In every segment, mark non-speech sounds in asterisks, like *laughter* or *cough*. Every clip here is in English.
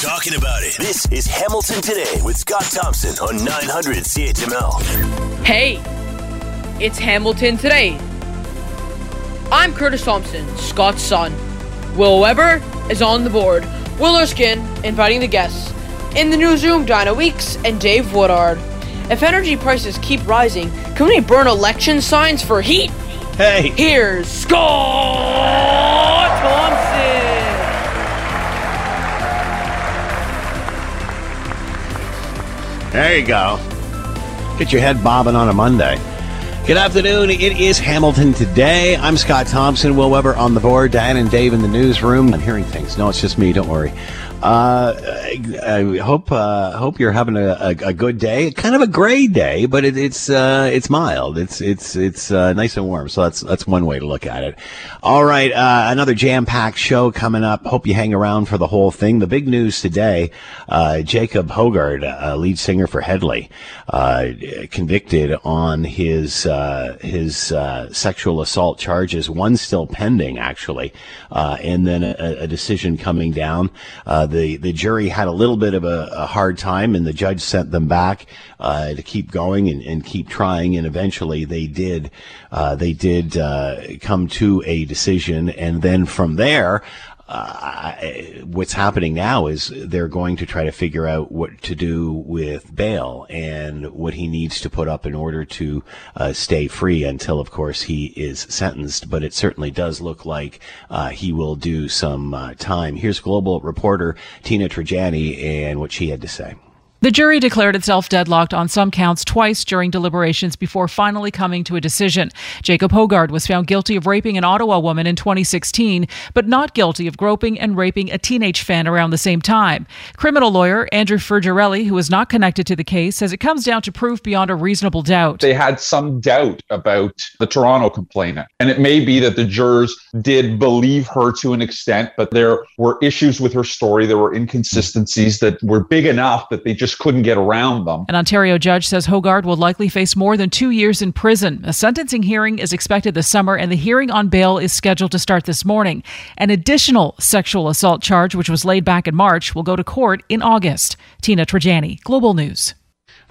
talking about it. This is Hamilton Today with Scott Thompson on 900 CHML. Hey, it's Hamilton Today. I'm Curtis Thompson, Scott's son. Will Weber is on the board. Will Erskine inviting the guests. In the newsroom, Dinah Weeks and Dave Woodard. If energy prices keep rising, can we burn election signs for heat? Hey. Here's Scott Thompson. There you go. Get your head bobbing on a Monday. Good afternoon. It is Hamilton today. I'm Scott Thompson. Will Weber on the board. Diane and Dave in the newsroom. I'm hearing things. No, it's just me. Don't worry. Uh, I, I hope uh, hope you're having a, a, a, good day. Kind of a gray day, but it, it's uh, it's mild. It's it's it's uh, nice and warm. So that's that's one way to look at it. All right, uh, another jam packed show coming up. Hope you hang around for the whole thing. The big news today: uh, Jacob Hoggard, lead singer for Hedley, convicted on his his sexual assault charges. One still pending, actually, and then a, a, decision coming down the the jury had a little bit of a, a hard time, and the judge sent them back uh, to keep going and, and, keep trying. And eventually, they did uh, they did uh, come to a decision, and then from there, uh, what's happening now is they're going to try to figure out what to do with bail and what he needs to put up in order to uh, stay free until, of course, he is sentenced. But it certainly does look like uh, he will do some uh, time. Here's global reporter Tina Trajani and what she had to say. The jury declared itself deadlocked on some counts twice during deliberations before finally coming to a decision. Jacob Hoggard was found guilty of raping an Ottawa woman in 2016, but not guilty of groping and raping a teenage fan around the same time. Criminal lawyer Andrew Furgiarelli, who is not connected to the case, says it comes down to proof beyond a reasonable doubt. They had some doubt about the Toronto complainant, and it may be that the jurors did believe her to an extent, but there were issues with her story. There were inconsistencies that were big enough that they just just couldn't get around them. An Ontario judge says Hoggard will likely face more than two years in prison. A sentencing hearing is expected this summer, and the hearing on bail is scheduled to start this morning. An additional sexual assault charge, which was laid back in March, will go to court in August. Tina Trajani, Global News.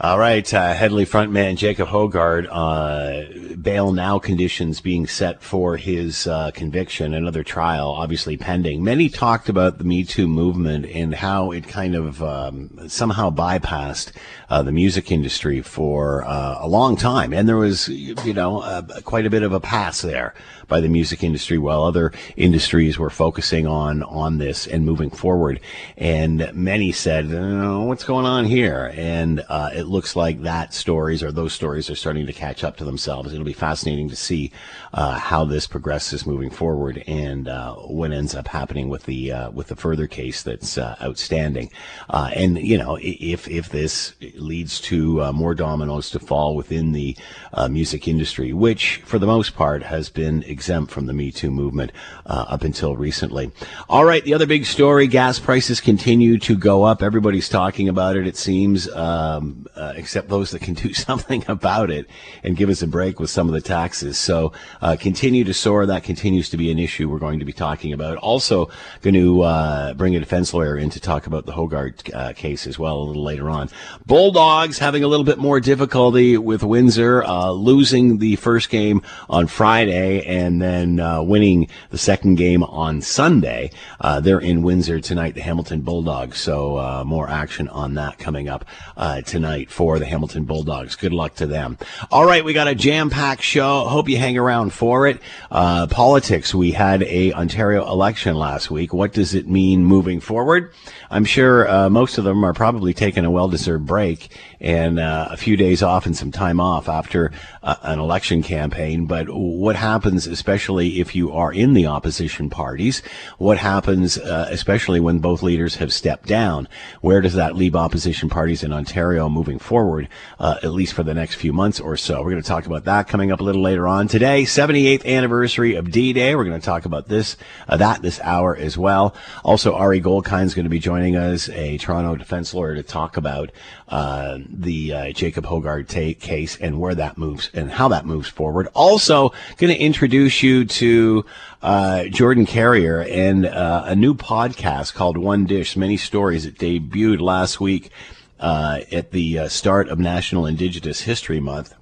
All right, uh, Hedley frontman Jacob Hoggard, uh, bail now conditions being set for his uh, conviction, another trial obviously pending. Many talked about the Me Too movement and how it kind of um, somehow bypassed uh, the music industry for uh, a long time, and there was, you know, uh, quite a bit of a pass there by the music industry, while other industries were focusing on on this and moving forward. And many said, "What's going on here?" And it looks like that stories or those stories are starting to catch up to themselves. It'll be fascinating to see uh, how this progresses moving forward and uh, what ends up happening with the uh, with the further case that's uh, outstanding. Uh, and you know, if if this leads to uh, more dominoes to fall within the music industry, which for the most part has been exempt from the Me Too movement up until recently. All right, the other big story: gas prices continue to go up. Everybody's talking about it. It seems. Um, uh, except those that can do *laughs* something about it and give us a break with some of the taxes. So uh, continue to soar. That continues to be an issue we're going to be talking about. Also, going to uh, bring a defense lawyer in to talk about the Hoggard uh, case as well a little later on. Bulldogs having a little bit more difficulty with Windsor, uh, losing the first game on Friday and then uh, winning the second game on Sunday. they're in Windsor tonight, the Hamilton Bulldogs. So more action on that coming up tonight for the Hamilton Bulldogs. Good luck to them. All right, we got a jam-packed show. Hope you hang around for it. Uh, politics. We had a Ontario election last week. What does it mean moving forward? I'm sure uh, most of them are probably taking a well-deserved break and uh, a few days off and some time off after uh, an election campaign. But what happens, especially if you are in the opposition parties? What happens, uh, especially when both leaders have stepped down? Where does that leave opposition parties in Ontario moving forward, uh, at least for the next few months or so. We're going to talk about that coming up a little later on today. 78th anniversary of D-Day. We're going to talk about this, uh, that this hour as well. Also, Ari Goldkind is going to be joining us, a Toronto defense lawyer, to talk about uh, the uh, Jacob Hoggard t- case and where that moves and how that moves forward. Also, going to introduce you to uh, Jordan Carrier and uh, a new podcast called One Dish, Many Stories. It debuted last week uh, at the uh, start of National Indigenous History Month.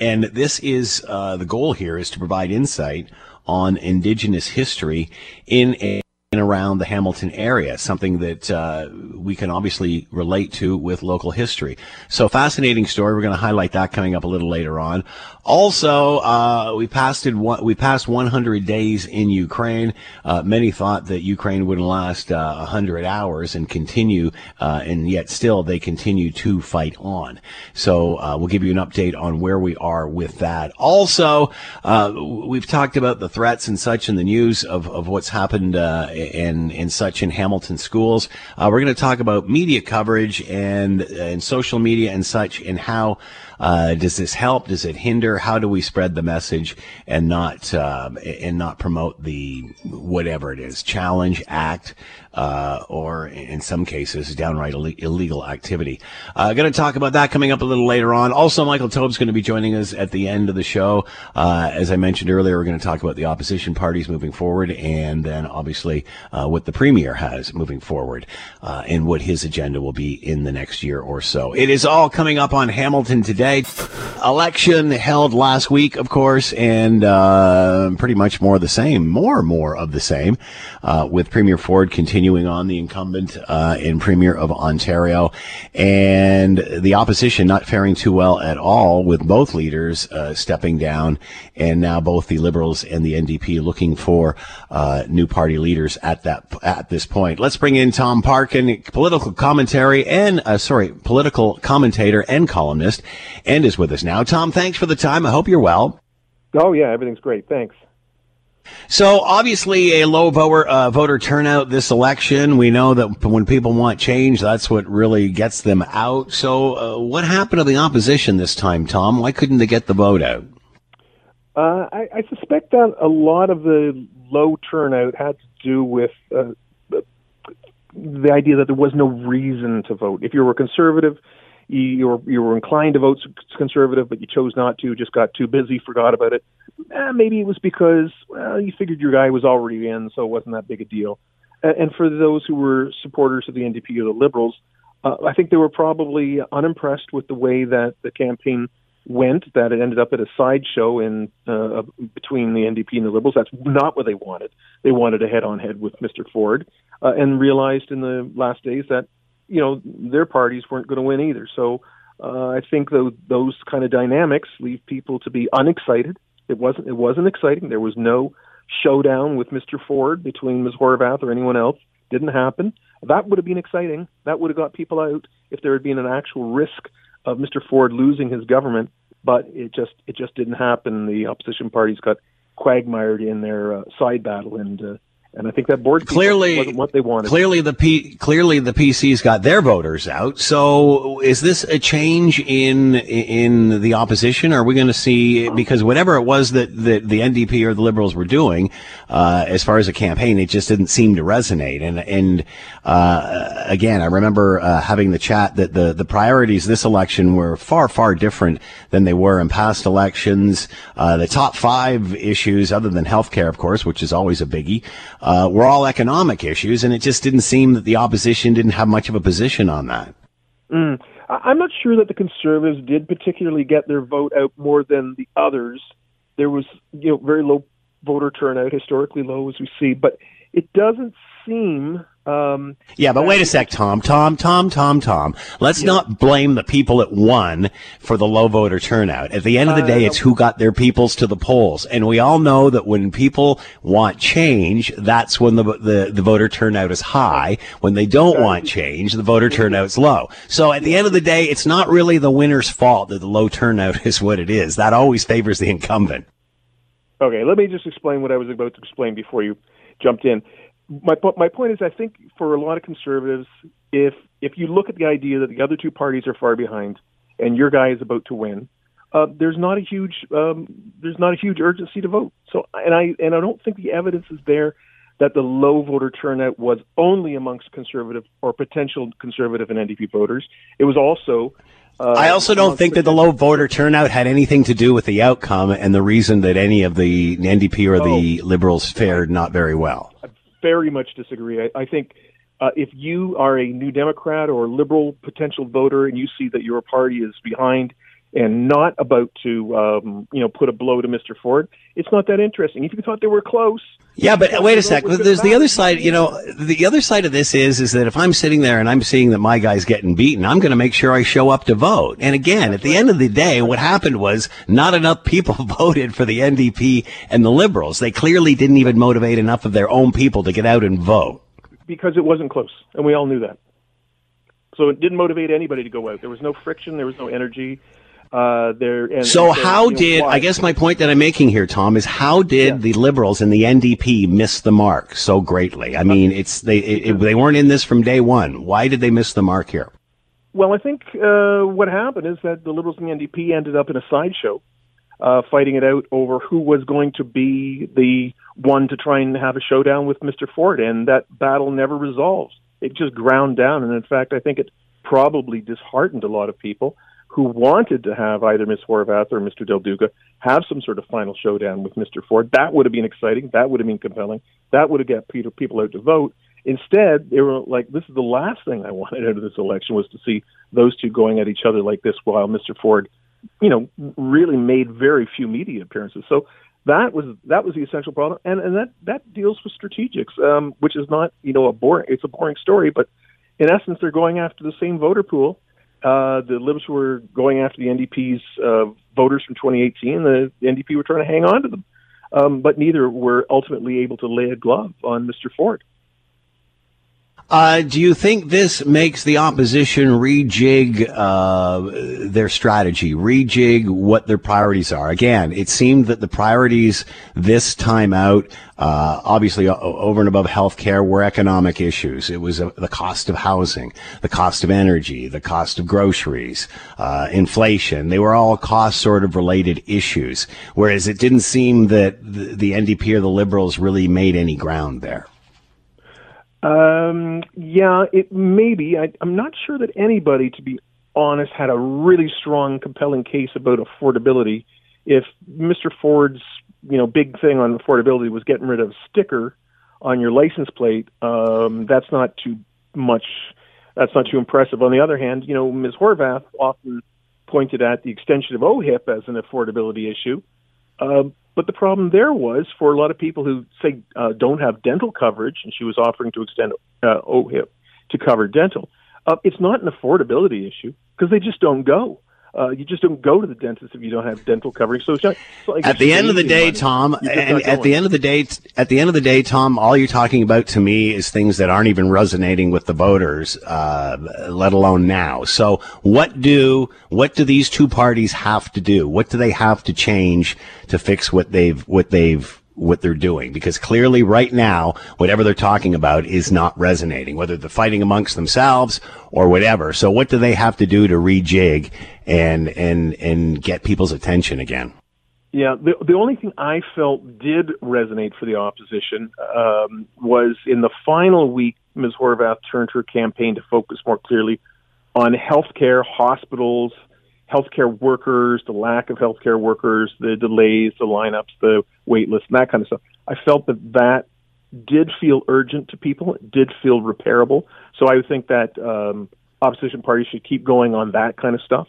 And this is the goal here is to provide insight on Indigenous history in a and around the Hamilton area, something that uh, we can obviously relate to with local history. So fascinating story. We're going to highlight that coming up a little later on. Also, uh, we passed we passed 100 days in Ukraine. Uh, many thought that Ukraine wouldn't last uh, 100 hours and continue, uh, and yet still they continue to fight on. So uh, we'll give you an update on where we are with that. Also, we've talked about the threats and such in the news of, of what's happened and and such in Hamilton schools. Uh, we're going to talk about media coverage and and social media and such and how uh, does this help? Does it hinder? How do we spread the message and not uh, and not promote the whatever it is challenge act uh, or in some cases downright Ill- illegal activity? Uh, going to talk about that coming up a little later on. Also, Michael Taube's going to be joining us at the end of the show. Uh, as I mentioned earlier, we're going to talk about the opposition parties moving forward, and then obviously uh, what the premier has moving forward and what his agenda will be in the next year or so. It is all coming up on Hamilton today today. Election held last week, of course, and uh, pretty much more of the same, more and more of the same, uh, with Premier Ford continuing on the incumbent uh, in Premier of Ontario, and the opposition not faring too well at all, with both leaders uh, stepping down, and now both the Liberals and the NDP looking for uh, new party leaders at that at this point. Let's bring in Tom Parkin, political commentary and uh, sorry, political commentator and columnist and is with us now. Tom, thanks for the time. I hope you're well. Oh, yeah, everything's great. Thanks. So obviously a low voter, uh, voter turnout this election. We know that when people want change, that's what really gets them out. So uh, what happened to the opposition this time, Tom? Why couldn't they get the vote out? Uh, I, I, suspect that a lot of the low turnout had to do with uh, the idea that there was no reason to vote. If you were conservative, you were you were inclined to vote conservative, but you chose not to, just got too busy, forgot about it. Eh, maybe it was because well, you figured your guy was already in, so it wasn't that big a deal. And for those who were supporters of the NDP or the Liberals, uh, I think they were probably unimpressed with the way that the campaign went. That it ended up at a sideshow in uh, between the NDP and the Liberals. That's not what they wanted. They wanted a head-on-head with Mr. Ford, uh, and realized in the last days that you know their parties weren't going to win either. So uh, I think those those kind of dynamics leave people to be unexcited. It wasn't it wasn't exciting. There was no showdown with Mr. Ford between Ms. Horwath or anyone else. Didn't happen. That would have been exciting. That would have got people out if there had been an actual risk of Mr. Ford losing his government. But it just it just didn't happen. The opposition parties got quagmired in their uh, side battle, and uh, and I think that board clearly what they wanted. Clearly, the P, clearly the PCs got their voters out. So, is this a change in in the opposition? Are we going to see because whatever it was that the, the NDP or the Liberals were doing uh, as far as a campaign, it just didn't seem to resonate. And and uh, again, I remember uh, having the chat that the the priorities this election were far far different than they were in past elections. Uh, the top five issues, other than healthcare, of course, which is always a biggie uh, were all economic issues, and it just didn't seem that the opposition didn't have much of a position on that. Mm. I'm not sure that the conservatives did particularly get their vote out more than the others. There was, you know, very low voter turnout, historically low as we see, but it doesn't seem um, yeah, but wait a sec, Tom, Tom, Tom, Tom, Tom. Let's yeah. not blame the people that won for the low voter turnout. At the end of the day, uh, it's who got their peoples to the polls, and we all know that when people want change, that's when the the, the voter turnout is high. When they don't want change, the voter turnout is low. So at the end of the day, it's not really the winner's fault that the low turnout *laughs* is what it is. That always favors the incumbent. Okay, let me just explain what I was about to explain before you jumped in my my point is, I think for a lot of conservatives, if if you look at the idea that the other two parties are far behind and your guy is about to win, uh, there's not a huge um, there's not a huge urgency to vote. So and I and I don't think the evidence is there that the low voter turnout was only amongst conservative or potential conservative and NDP voters. It was also. Uh, I also don't think that the low voter turnout had anything to do with the outcome and the reason that any of the NDP or oh, the Liberals fared not very well. Very much disagree. I, I think uh, if you are a New Democrat or Liberal potential voter and you see that your party is behind and not about to, um, you know, put a blow to Mr. Ford, it's not that interesting. If you thought they were close, yeah, but wait a sec. There's the other side. You know, the other side of this is is that if I'm sitting there and I'm seeing that my guy's getting beaten, I'm going to make sure I show up to vote. And again, at the end of the day, what happened was not enough people *laughs* voted for the NDP and the Liberals. They clearly didn't even motivate enough of their own people to get out and vote because it wasn't close, and we all knew that. So it didn't motivate anybody to go out. There was no friction. There was no energy. Uh, there. And, so and, how you know, did why? I guess my point that I'm making here, Tom, is how did yeah. the Liberals and the NDP miss the mark so greatly? I mean, it's they it, it, they weren't in this from day one. Why did they miss the mark here? Well, I think uh, what happened is that the Liberals and the NDP ended up in a sideshow, uh, fighting it out over who was going to be the one to try and have a showdown with Mr. Ford, and that battle never resolved. It just ground down, and in fact, I think it probably disheartened a lot of people who wanted to have either Ms. Horwath or Mr. Del Duca have some sort of final showdown with Mr. Ford. That would have been exciting. That would have been compelling. That would have got people out to vote. Instead, they were like, "This is the last thing I *laughs* wanted out of this election was to see those two going at each other like this." While Mr. Ford, you know, really made very few media appearances. So that was that was the essential problem, and and that that deals with strategics, um, which is not you know a boring. It's a boring story, but in essence, they're going after the same voter pool uh, the Libs were going after the NDP's uh, voters from 2018. The, the NDP were trying to hang on to them, um, but neither were ultimately able to lay a glove on Mr. Ford. Uh, do you think this makes the opposition rejig uh, their strategy, rejig what their priorities are? Again, it seemed that the priorities this time out, uh, obviously over and above healthcare, were economic issues. It was the cost of housing, the cost of energy, the cost of groceries, uh, inflation. They were all cost sort of related issues. Whereas it didn't seem that the NDP or the Liberals really made any ground there. Um, yeah, it maybe. I, I'm not sure that anybody, to be honest, had a really strong, compelling case about affordability. If Mr. Ford's, you know, big thing on affordability was getting rid of sticker on your license plate, um, that's not too much. That's not too impressive. On the other hand, you know, Ms. Horwath often pointed at the extension of OHIP as an affordability issue. Um, but the problem there was for a lot of people who say uh, don't have dental coverage, and she was offering to extend uh, OHIP to cover dental. Uh, it's not an affordability issue because they just don't go. Uh, you just don't go to the dentist if you don't have dental coverage. So it's not, like at the end of the day, money. Tom. And at the end of the day, at the end of the day, Tom, all you're talking about to me is things that aren't even resonating with the voters, uh, let alone now. So what do what do these two parties have to do? What do they have to change to fix what they've what they've what they're doing. Because clearly right now whatever they're talking about is not resonating whether they're fighting amongst themselves or whatever. So what do they have to do to rejig and and and get people's attention again? Yeah the the only thing i felt did resonate for the opposition um, was in the final week ms. Horwath turned her campaign to focus more clearly on healthcare hospitals healthcare workers, the lack of healthcare workers, the delays, the lineups, the wait list, and that kind of stuff. I felt that that did feel urgent to people. It did feel repairable. So I think that um, opposition parties should keep going on that kind of stuff.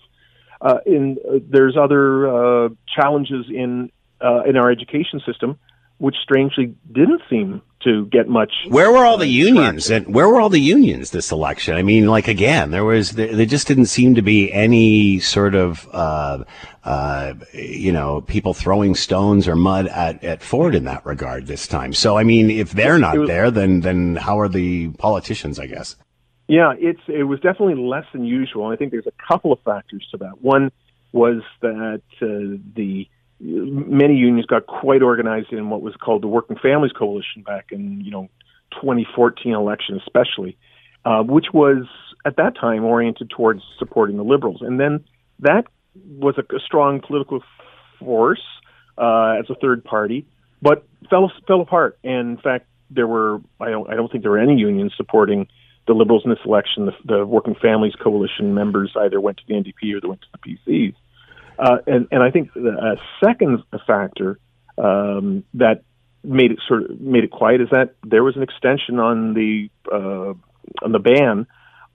Uh, in uh, there's other uh, challenges in uh, in our education system, which strangely didn't seem to get much. Where were all the unions and where were all the unions this election? I mean, like again, there was there, there just didn't seem to be any sort of uh, uh, you know people throwing stones or mud at, at Ford in that regard this time. So I mean, if they're not was, there, then then how are the politicians? I guess. Yeah, it's it was definitely less than usual. I think there's a couple of factors to that. One was that uh, the many unions got quite organized in what was called the Working Families Coalition back in you know 2014 election, especially. uh, which was at that time oriented towards supporting the Liberals. And then that was a, a strong political force uh, as a third party, but fell fell apart. And in fact, there were I don't I don't think there were any unions supporting the Liberals in this election. The, the Working Families Coalition members either went to the NDP or they went to the PCs. Uh, and and I think a second factor um, that made it sort of made it quiet is that there was an extension on the uh, on the ban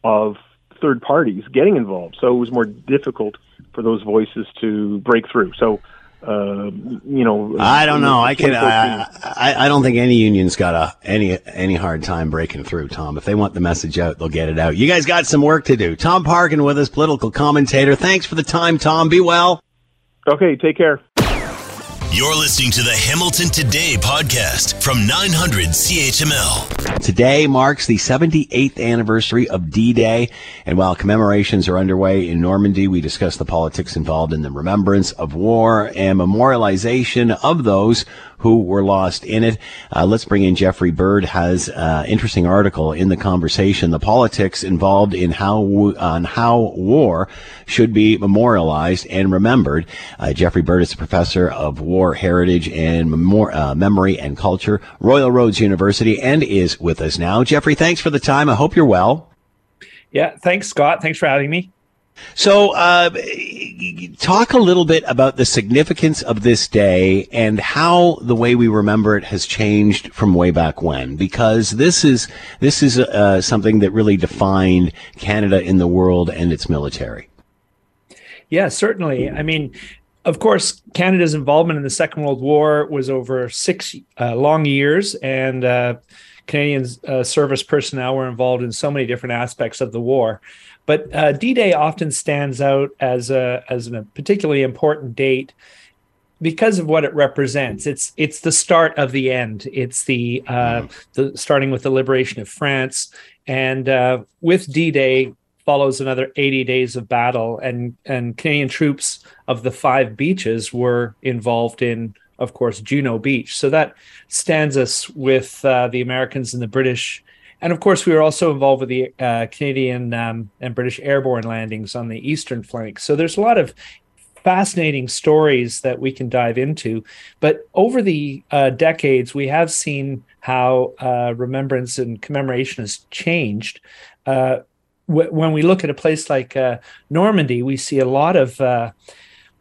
of third parties getting involved. So it was more difficult for those voices to break through. So uh, you know, I don't know. I can. I, I, I don't think any union's got a any any hard time breaking through. Tom, if they want the message out, they'll get it out. You guys got some work to do. Tom Parkin with us, political commentator. Thanks for the time, Tom. Be well. Okay, take care. You're listening to the Hamilton Today podcast from 900 CHML. Today marks the 78th anniversary of D-Day, and while commemorations are underway in Normandy, we discuss the politics involved in the remembrance of war and memorialization of those who were lost in it. Uh, let's bring in Geoffrey Bird has an uh, interesting article in the conversation, the politics involved in how on how war should be memorialized and remembered. Uh, Geoffrey Bird is a professor of war heritage and memor- uh, memory and culture, Royal Roads University, and is with us now. Geoffrey, thanks for the time. I hope you're well. Yeah, thanks, Scott. Thanks for having me. So, uh, talk a little bit about the significance of this day and how the way we remember it has changed from way back when. Because this is this is uh, something that really defined Canada in the world and its military. Yeah, certainly. I mean, of course, Canada's involvement in the Second World War was over six uh, long years, and uh, Canadian uh, service personnel were involved in so many different aspects of the war. But uh, D-Day often stands out as a as a particularly important date because of what it represents. It's it's the start of the end. It's the uh, mm. the starting with the liberation of France, and uh, with D-Day follows another 80 days of battle, and and Canadian troops of the five beaches were involved in, of course, Juno Beach. So that stands us with uh, the Americans and the British and of course, we were also involved with the uh, Canadian um, and British airborne landings on the eastern flank. So there's a lot of fascinating stories that we can dive into. But over the uh, decades, we have seen how uh, remembrance and commemoration has changed. Uh, w- when we look at a place like uh, Normandy, we see a lot of uh,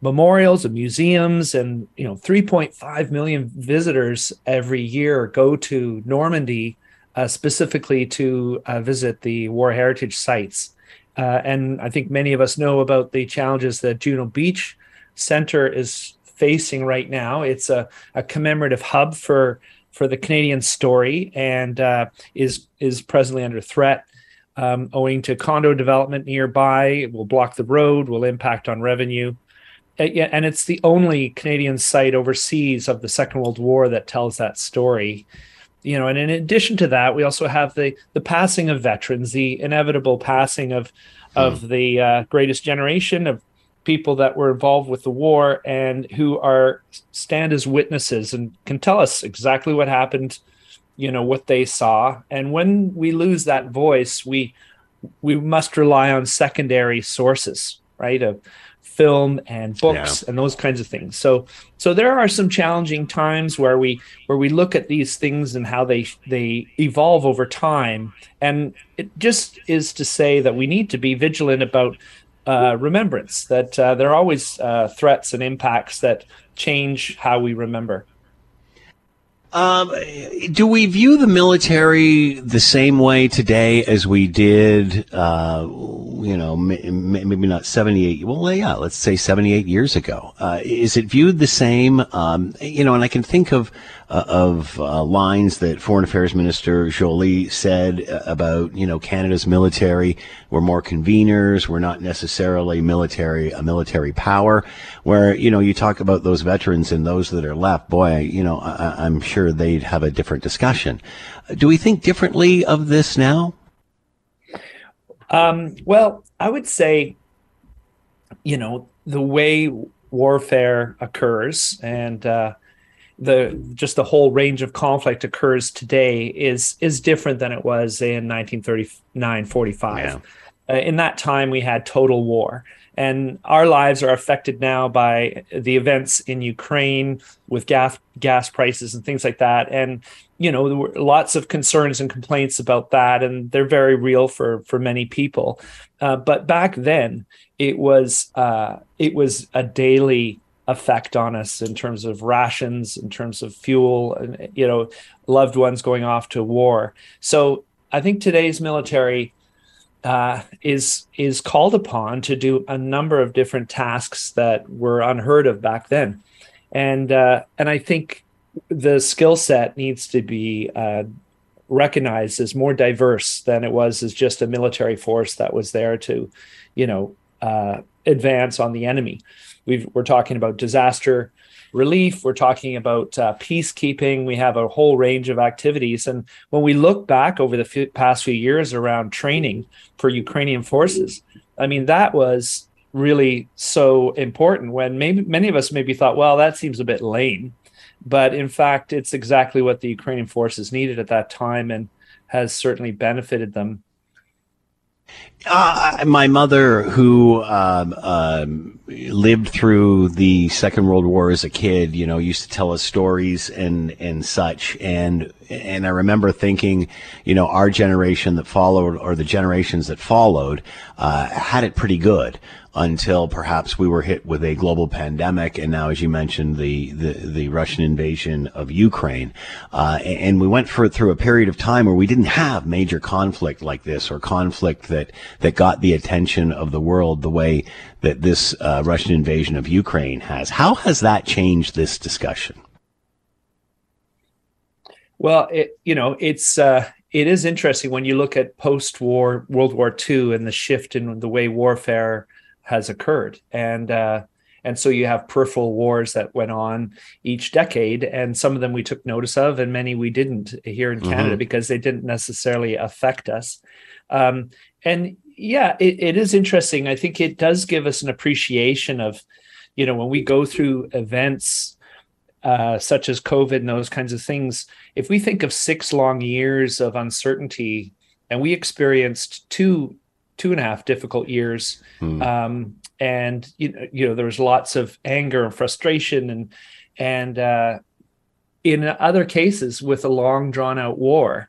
memorials and museums and you know 3.5 million visitors every year go to normandy uh, specifically to uh, visit the war heritage sites. Uh, and I think many of us know about the challenges that Juno Beach Center is facing right now. It's a, a commemorative hub for for the Canadian story and uh, is is presently under threat. Um, owing to condo development nearby, it will block the road, will impact on revenue. Uh, and it's the only Canadian site overseas of the Second World War that tells that story you know and in addition to that we also have the the passing of veterans the inevitable passing of of hmm. the uh, greatest generation of people that were involved with the war and who are stand as witnesses and can tell us exactly what happened you know what they saw and when we lose that voice we we must rely on secondary sources right of film and books yeah. and those kinds of things. So so there are some challenging times where we where we look at these things and how they they evolve over time and it just is to say that we need to be vigilant about uh, remembrance that uh, there are always uh, threats and impacts that change how we remember. Um, do we view the military the same way today as we did, uh, you know, maybe not 78, well, yeah, let's say 78 years ago? Uh, is it viewed the same? Um, you know, and I can think of uh, of uh, lines that Foreign Affairs Minister Joly said uh, about you know Canada's military. We're more conveners. We're not necessarily military a military power. Where you know you talk about those veterans and those that are left. Boy, you know I, I'm sure they'd have a different discussion. Do we think differently of this now? Um, well, I would say, you know, the way warfare occurs and uh, the just the whole range of conflict occurs today is is different than it was in 1939 45 yeah. uh, in that time we had total war and our lives are affected now by the events in Ukraine with gas gas prices and things like that. And you know, there were lots of concerns and complaints about that, and they're very real for for many people. Uh, but back then, it was uh, it was a daily effect on us in terms of rations, in terms of fuel, and you know, loved ones going off to war. So I think today's military uh, is is called upon to do a number of different tasks that were unheard of back then, and uh, and I think the skill set needs to be uh, recognized as more diverse than it was as just a military force that was there to, you know, uh, advance on the enemy. We are talking about disaster relief. We're talking about uh, peacekeeping. We have a whole range of activities. And when we look back over the past few years around training for Ukrainian forces, I mean, that was really so important when maybe many of us maybe thought, well, that seems a bit lame. But in fact, it's exactly what the Ukrainian forces needed at that time and has certainly benefited them uh, my mother, who um, um, lived through the Second World War as a kid, you know, used to tell us stories and and such, and and I remember thinking, you know, our generation that followed, or the generations that followed, uh, had it pretty good until perhaps we were hit with a global pandemic, and now, as you mentioned, the the, the Russian invasion of Ukraine, uh, and we went for, through a period of time where we didn't have major conflict like this, or conflict that that got the attention of the world the way that this uh, Russian invasion of Ukraine has. How has that changed this discussion? Well, it, you know, it's uh, it is interesting when you look at post-war World War II and the shift in the way warfare has occurred, and uh, and so you have peripheral wars that went on each decade, and some of them we took notice of, and many we didn't here in Canada mm-hmm. because they didn't necessarily affect us. Um, and yeah, it, it is interesting. I think it does give us an appreciation of, you know, when we go through events uh, such as COVID and those kinds of things, if we think of six long years of uncertainty, and we experienced two two and a half difficult years, hmm. um, and you know, you know, there was lots of anger and frustration, and and uh, in other cases with a long drawn out war,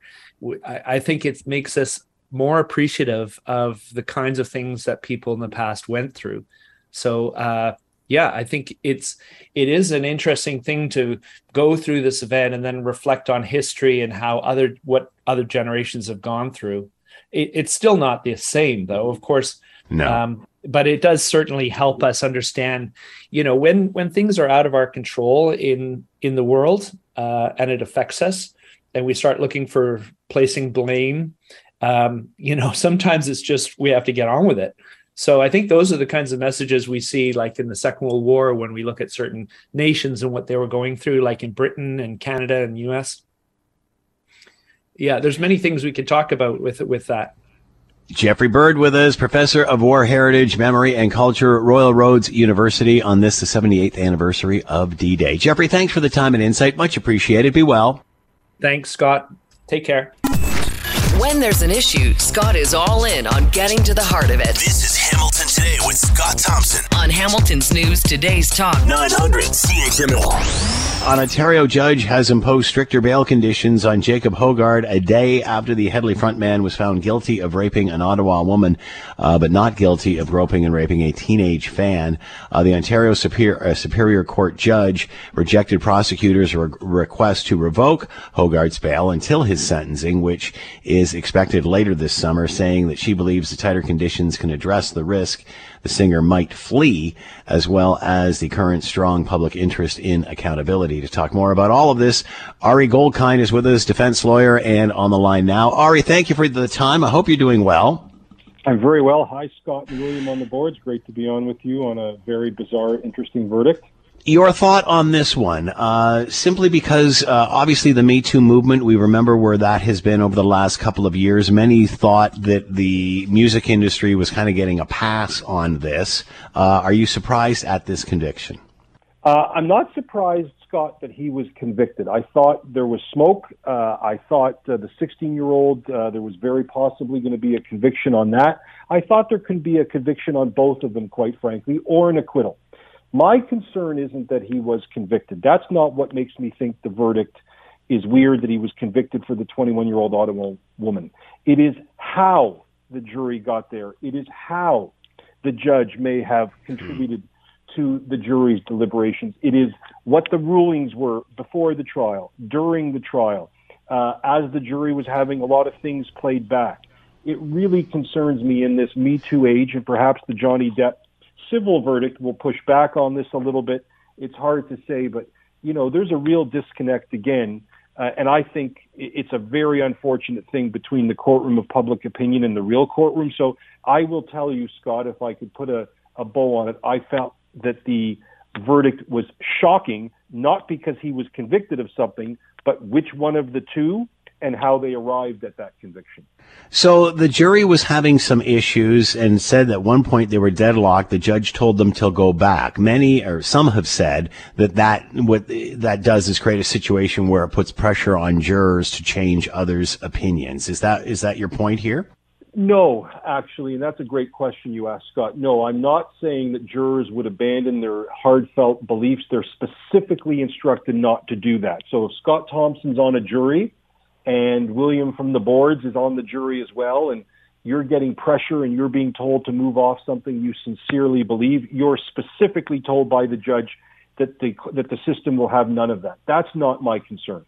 I, I think it makes us more appreciative of the kinds of things that people in the past went through. So uh, yeah, I think it's it is an interesting thing to go through this event and then reflect on history and how other what other generations have gone through. It, it's still not the same though, of course. No. Um, but it does certainly help us understand, you know, when when things are out of our control in in the world uh, and it affects us, and we start looking for placing blame um, you know, *laughs* sometimes it's just we have to get on with it. So I think those are the kinds of messages we see, like in the Second World War, when we look at certain nations and what they were going through, like in Britain and Canada and the U.S. Yeah, there's many things we could talk about with with that. Geoffrey Bird with us, professor of war heritage, memory, and culture, Royal Roads University, on this the 78th anniversary of D-Day. Geoffrey, thanks for the time and insight. Much appreciated. Be well. Thanks, Scott. Take care. When there's an issue, Scott is all in on getting to the heart of it. This is Hamilton Today with Scott Thompson on Hamilton's News Today's Talk 900 CHML. An Ontario judge has imposed stricter bail conditions on Jacob Hoggard a day after the Hedley frontman was found guilty of raping an Ottawa woman, uh, but not guilty of groping and raping a teenage fan. Uh, the Ontario Superior, uh, Superior Court judge rejected prosecutors' re- request to revoke Hoggard's bail until his sentencing, which is is expected later this summer, saying that she believes the tighter conditions can address the risk the singer might flee, as well as the current strong public interest in accountability. To talk more about all of this, Ari Goldkind is with us, defense lawyer, and on the line now. Ari, thank you for the time. I hope you're doing well. I'm very well. Hi, Scott and William on the boards. Great to be on with you on a very bizarre, interesting verdict. Your thought on this one, uh, simply because uh, obviously the Me Too movement, we remember where that has been over the last couple of years. Many thought that the music industry was kind of getting a pass on this. Uh, are you surprised at this conviction? Uh, I'm not surprised, Scott, that he was convicted. I thought there was smoke. Uh, I thought uh, the 16 year old, there was very possibly going to be a conviction on that. I thought there could be a conviction on both of them, quite frankly, or an acquittal. My concern isn't that he was convicted. That's not what makes me think the verdict is weird that he was convicted for the 21 year old Ottawa woman. It is how the jury got there. It is how the judge may have contributed to the jury's deliberations. It is what the rulings were before the trial, during the trial, uh, as the jury was having a lot of things played back. It really concerns me in this Me Too age, and perhaps the Johnny Depp civil verdict will push back on this a little bit. It's hard to say, but you know, there's a real disconnect again. Uh, and I think it's a very unfortunate thing between the courtroom of public opinion and the real courtroom. So I will tell you, Scott, if I could put a, a bow on it, I felt that the verdict was shocking, not because he was convicted of something, but which one of the two and how they arrived at that conviction. So the jury was having some issues and said at one point they were deadlocked. The judge told them to go back. Many or some have said that that what that does is create a situation where it puts pressure on jurors to change others' opinions. Is that is that your point here? No, actually, and that's a great question you asked, Scott. No, I'm not saying that jurors would abandon their heartfelt beliefs. They're specifically instructed not to do that. So if Scott Thompson's on a jury and William from the boards is on the jury as well, and you're getting pressure and you're being told to move off something you sincerely believe, you're specifically told by the judge that the, that the system will have none of that. That's not my concern.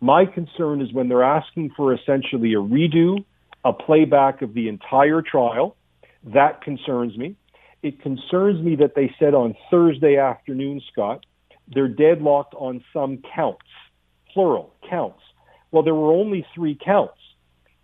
My concern is when they're asking for essentially a redo a playback of the entire trial. That concerns me. It concerns me that they said on Thursday afternoon, Scott, they're deadlocked on some counts, plural counts. Well, there were only three counts.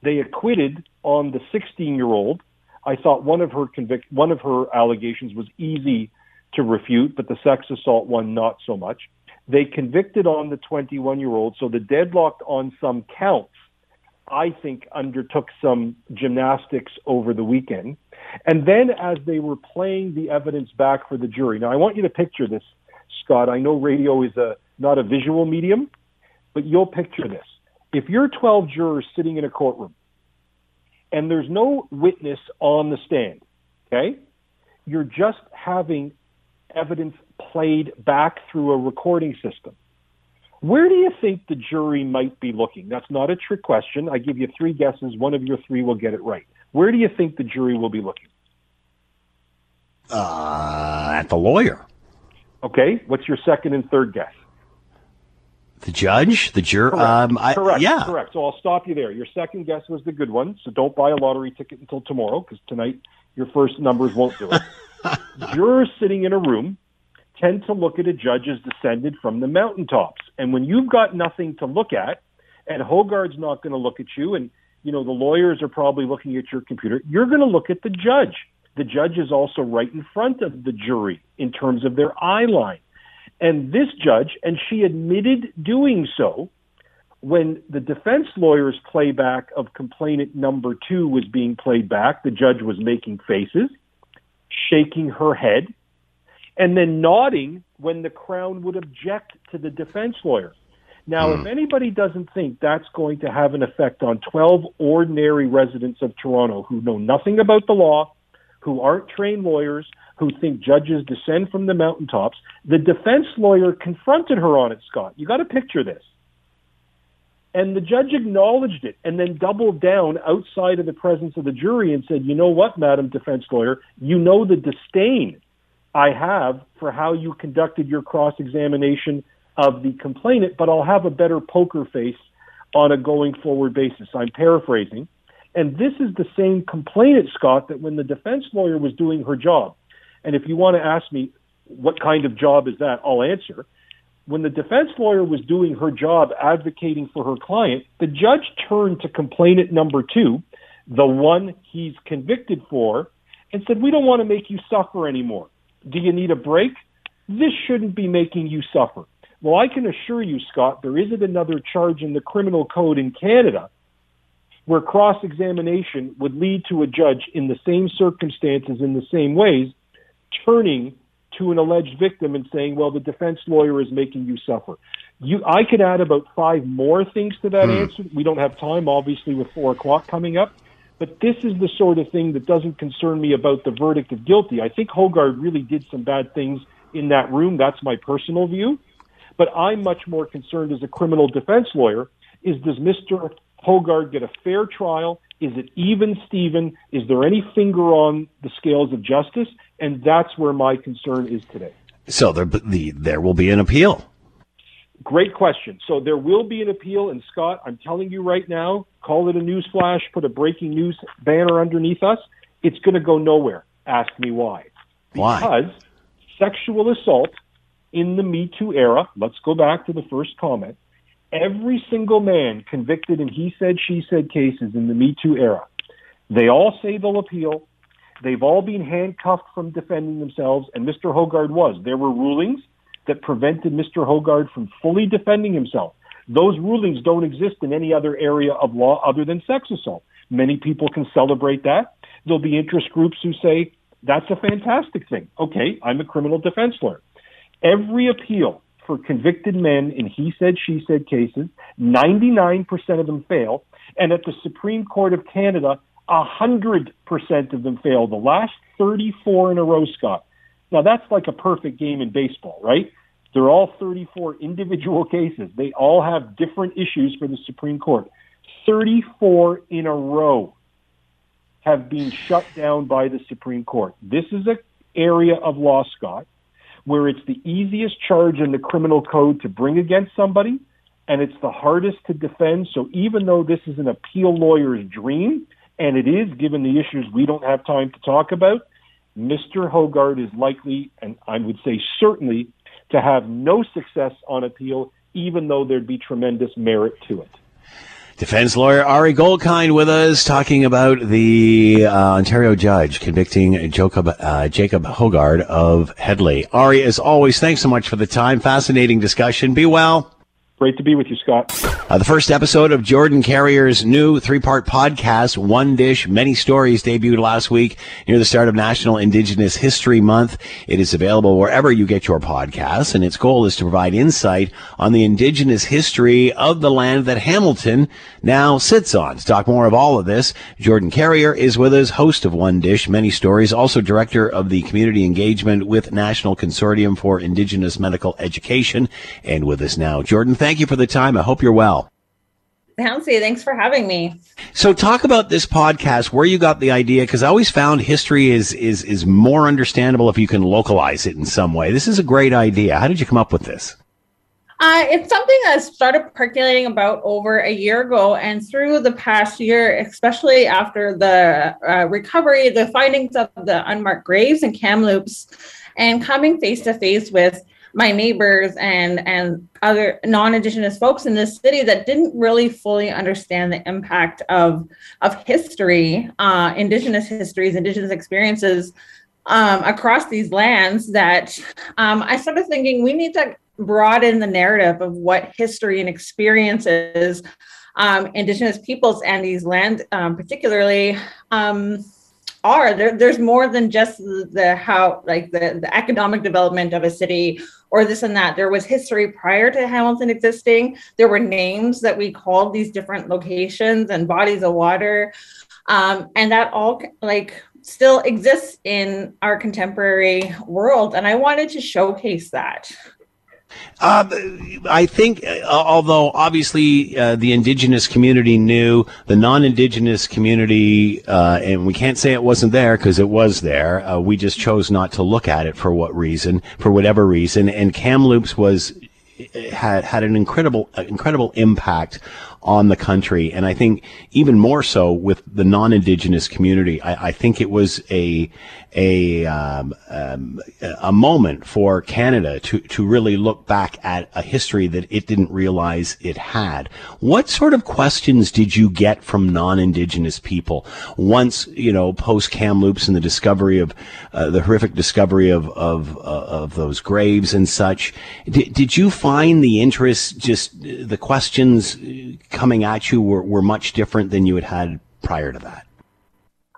They acquitted on the 16 year old. I thought one of her one of her allegations was easy to refute, but the sex assault one not so much. They convicted on the 21 year old, so the deadlocked on some counts I think, undertook some gymnastics over the weekend. And then as they were playing the evidence back for the jury, now I want you to picture this, Scott. I know radio is a, not a visual medium, but you'll picture this. If you're 12 jurors sitting in a courtroom and there's no witness on the stand, okay, you're just having evidence played back through a recording system. Where do you think the jury might be looking? That's not a trick question. I give you three guesses. One of your three will get it right. Where do you think the jury will be looking? Uh, at the lawyer. Okay. What's your second and third guess? The judge, the juror. Correct. Um, I, correct. Yeah. Correct. So I'll stop you there. Your second guess was the good one. So don't buy a lottery ticket until tomorrow because tonight your first numbers won't do it. *laughs* Jurors sitting in a room tend to look at a judge as descended from the mountaintops. And when you've got nothing to look at, and Hoggard's not going to look at you, and you know the lawyers are probably looking at your computer, you're going to look at the judge. The judge is also right in front of the jury in terms of their eye line. And this judge, and she admitted doing so, when the defense lawyer's playback of complainant number two was being played back, the judge was making faces, shaking her head, and then nodding when the Crown would object to the defense lawyer. Now, mm. if anybody doesn't think that's going to have an effect on 12 ordinary residents of Toronto who know nothing about the law, who aren't trained lawyers, who think judges descend from the mountaintops, the defense lawyer confronted her on it, Scott. You got to picture this. And the judge acknowledged it and then doubled down outside of the presence of the jury and said, You know what, Madam Defense Lawyer? You know the disdain I have for how you conducted your cross examination of the complainant, but I'll have a better poker face on a going forward basis. I'm paraphrasing. And this is the same complainant, Scott, that when the defense lawyer was doing her job, and if you want to ask me what kind of job is that, I'll answer. When the defense lawyer was doing her job advocating for her client, the judge turned to complainant number two, the one he's convicted for, and said, We don't want to make you suffer anymore. Do you need a break? This shouldn't be making you suffer. Well, I can assure you, Scott, there isn't another charge in the criminal code in Canada where cross examination would lead to a judge in the same circumstances, in the same ways, turning to an alleged victim and saying, well, the defense lawyer is making you suffer. You, I could add about five more things to that Hmm. answer. We don't have time, obviously, with four o'clock coming up. But this is the sort of thing that doesn't concern me about the verdict of guilty. I think Hoggard really did some bad things in that room. That's my personal view. But I'm much more concerned as a criminal defense lawyer is does Mr. Hoggard get a fair trial? Is it even Steven? Is there any finger on the scales of justice? And that's where my concern is today. So there, the, there will be an appeal. Great question. So there will be an appeal, and Scott, I'm telling you right now, call it a news flash, put a breaking news banner underneath us. It's going to go nowhere. Ask me why. Why? Because sexual assault in the Me Too era, let's go back to the first comment, every single man convicted in he said, she said cases in the Me Too era, they all say they'll appeal. They've all been handcuffed from defending themselves, and Mr. Hoggard was. There were rulings that prevented Mr. Hoggard from fully defending himself. Those rulings don't exist in any other area of law other than sex assault. Many people can celebrate that. There'll be interest groups who say, that's a fantastic thing. Okay, I'm a criminal defense lawyer. Every appeal for convicted men in he said, she said cases, 99% of them fail. And at the Supreme Court of Canada, 100% of them fail. The last 34 in a row, Scott. Now, that's like a perfect game in baseball, right? They're all 34 individual *laughs* cases. They all have different issues for the Supreme Court. 34 in a row have been shut down by the Supreme Court. This is an area of law, Scott, where it's the easiest charge in the criminal code to bring against somebody, and it's the hardest to defend. So even though this is an appeal lawyer's dream, and it is given the issues we don't have time to talk about, Mr. Hoggard is likely, and I would say certainly, to have no success on appeal, even though there'd be tremendous merit to it. Defense lawyer Ari Goldkind with us talking about the uh, Ontario judge convicting Jacob, uh, Jacob Hoggard of Hedley. Ari, as always, thanks so much for the time. Fascinating discussion. Be well. Great to be with you, Scott. Uh, the first episode of Jordan Carrier's new three-part podcast, One Dish, Many Stories, debuted last week near the start of National Indigenous History Month. It is available wherever you get your podcasts, and its goal is to provide insight on the Indigenous history of the land that Hamilton now sits on. To talk more of all of this, Jordan Carrier is with us, host of One Dish, Many Stories, also director of the community engagement with National Consortium for Indigenous Medical Education, and with us now. Jordan, thank you for the time. I hope you're well. Nancy, thanks for having me. So talk about this podcast, where you got the idea, because I always found history is, is, is more understandable if you can localize it in some way. This is a great idea. How did you come up with this? Uh, it's something that started percolating about over a year ago, and through the past year, especially after the uh, recovery, the findings of the unmarked graves and Kamloops, and coming face to face with my neighbors and and other non-indigenous folks in this city that didn't really fully understand the impact of of history, uh, indigenous histories, indigenous experiences um, across these lands. That um, I started thinking we need to broaden the narrative of what history and experiences um, indigenous peoples and these lands, um, particularly. Are. There, there's more than just the, the how like the, the economic development of a city or this and that. There was history prior to hamilton existing. There were names that we called these different locations and bodies of water. Um, and that all like still exists in our contemporary world. And i wanted to showcase that Uh, I think, uh, although obviously uh, the indigenous community knew, the non-indigenous community, uh, and we can't say it wasn't there because it was there. Uh, we just chose not to look at it for what reason, for whatever reason. And Kamloops was had had an incredible incredible impact on the country, and I think even more so with the non-indigenous community. I, I think it was a a um, um, a moment for Canada to to really look back at a history that it didn't realize it had. What sort of questions did you get from non-indigenous people once you know post Kamloops and the discovery of uh, the horrific discovery of of uh, of those graves and such? Did, did you find the interest just the questions coming at you were, were much different than you had had prior to that?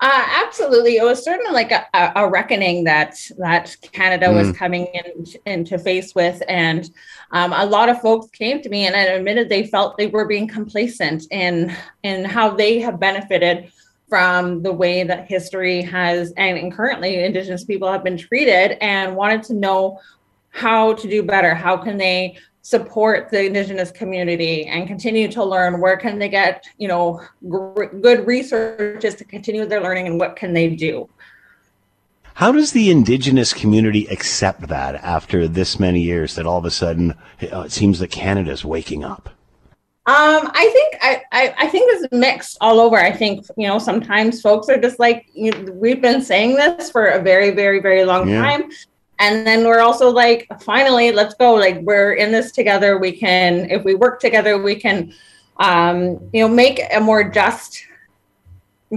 Uh, absolutely, it was certainly like a, a reckoning that that Canada mm. was coming in, into face with, and um, a lot of folks came to me and I admitted they felt they were being complacent in in how they have benefited from the way that history has and, and currently Indigenous people have been treated, and wanted to know how to do better. How can they support the indigenous community and continue to learn where can they get you know gr- good researches to continue their learning and what can they do how does the indigenous community accept that after this many years that all of a sudden uh, it seems that Canada is waking up? Um, I think I, I, I, think it's mixed all over. I think you know sometimes folks are just like you know, we've been saying this for a very very very long yeah. time, and then we're also like finally let's go. Like we're in this together. We can if we work together we can um, you know make a more just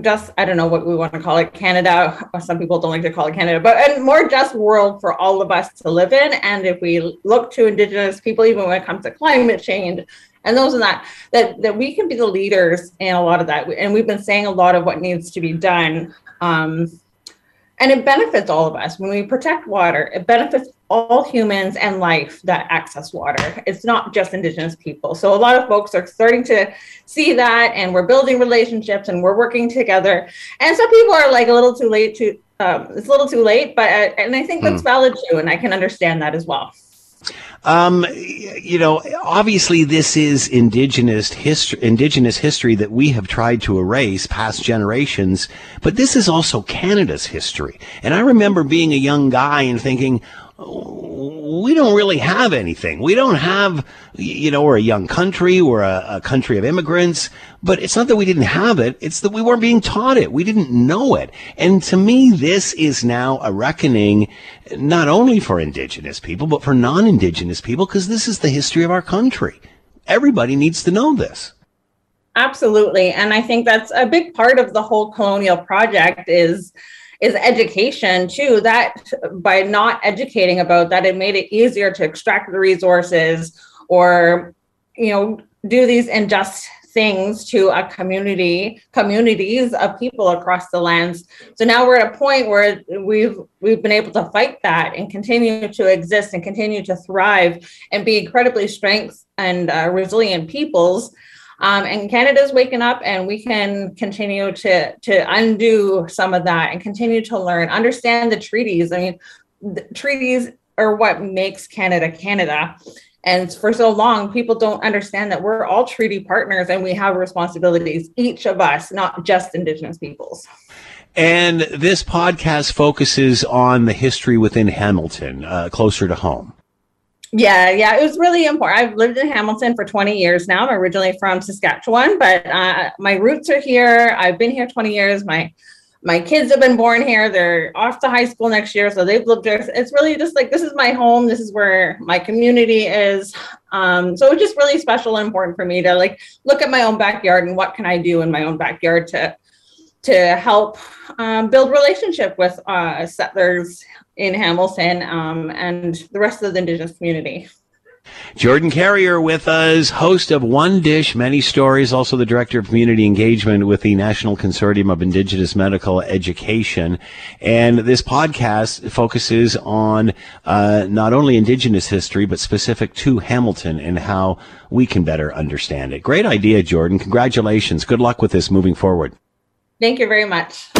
just i don't know what we want to call it canada. Some people don't like to call it canada but a more just world for all of us to live in. And if we look to indigenous people even when it comes to climate change and those and that that that we can be the leaders in a lot of that. And we've been saying a lot of what needs to be done um, and it benefits all of us. When we protect water it benefits all humans and life that access water. It's not just indigenous people. So a lot of folks are starting to see that and we're building relationships and we're working together. And some people are like a little too late to um, it's a little too late but uh, and i think that's mm. valid too and i can understand that as well um, you know, obviously this is indigenous history, indigenous history that we have tried to erase past generations, but this is also Canada's history. And I remember being a young guy and thinking, we don't really have anything. We don't have, you know, we're a young country. We're a, a, country of immigrants, but it's not that we didn't have it. It's that we weren't being taught it. We didn't know it. And to me, this is now a reckoning, not only for indigenous people, but for non-indigenous people, because this is the history of our country. Everybody needs to know this. Absolutely. And I think that's a big part of the whole colonial project is is education too that by not educating about that it made it easier to extract the resources or you know do these unjust things to a community communities of people across the lands. So now we're at a point where we've we've been able to fight that and continue to exist and continue to thrive and be incredibly strength and uh, resilient peoples um, and Canada's waking up, and we can continue to to undo some of that and continue to learn, understand the treaties. I mean, the treaties are what makes Canada Canada. And for so long, people don't understand that we're all treaty partners and we have responsibilities, each of us, not just Indigenous peoples. And this podcast focuses on the history within Hamilton, uh, closer to home. Yeah, yeah, it was really important. I've lived in Hamilton for 20 years now. I'm originally from Saskatchewan, but uh, my roots are here. I've been here 20 years. My my kids have been born here. They're off to high school next year, so they've lived there. It's really just like this is my home. This is where my community is. Um, so it's just really special and important for me to like look at my own backyard and what can I do in my own backyard to to help um, build relationship with uh, settlers in Hamilton um, and the rest of the Indigenous community. Jordan Carrier with us, host of One Dish, Many Stories, also the Director of Community Engagement with the National Consortium of Indigenous Medical Education. And this podcast focuses on uh, not only Indigenous history, but specific to Hamilton and how we can better understand it. Great idea, Jordan. Congratulations. Good luck with this moving forward. Thank you very much.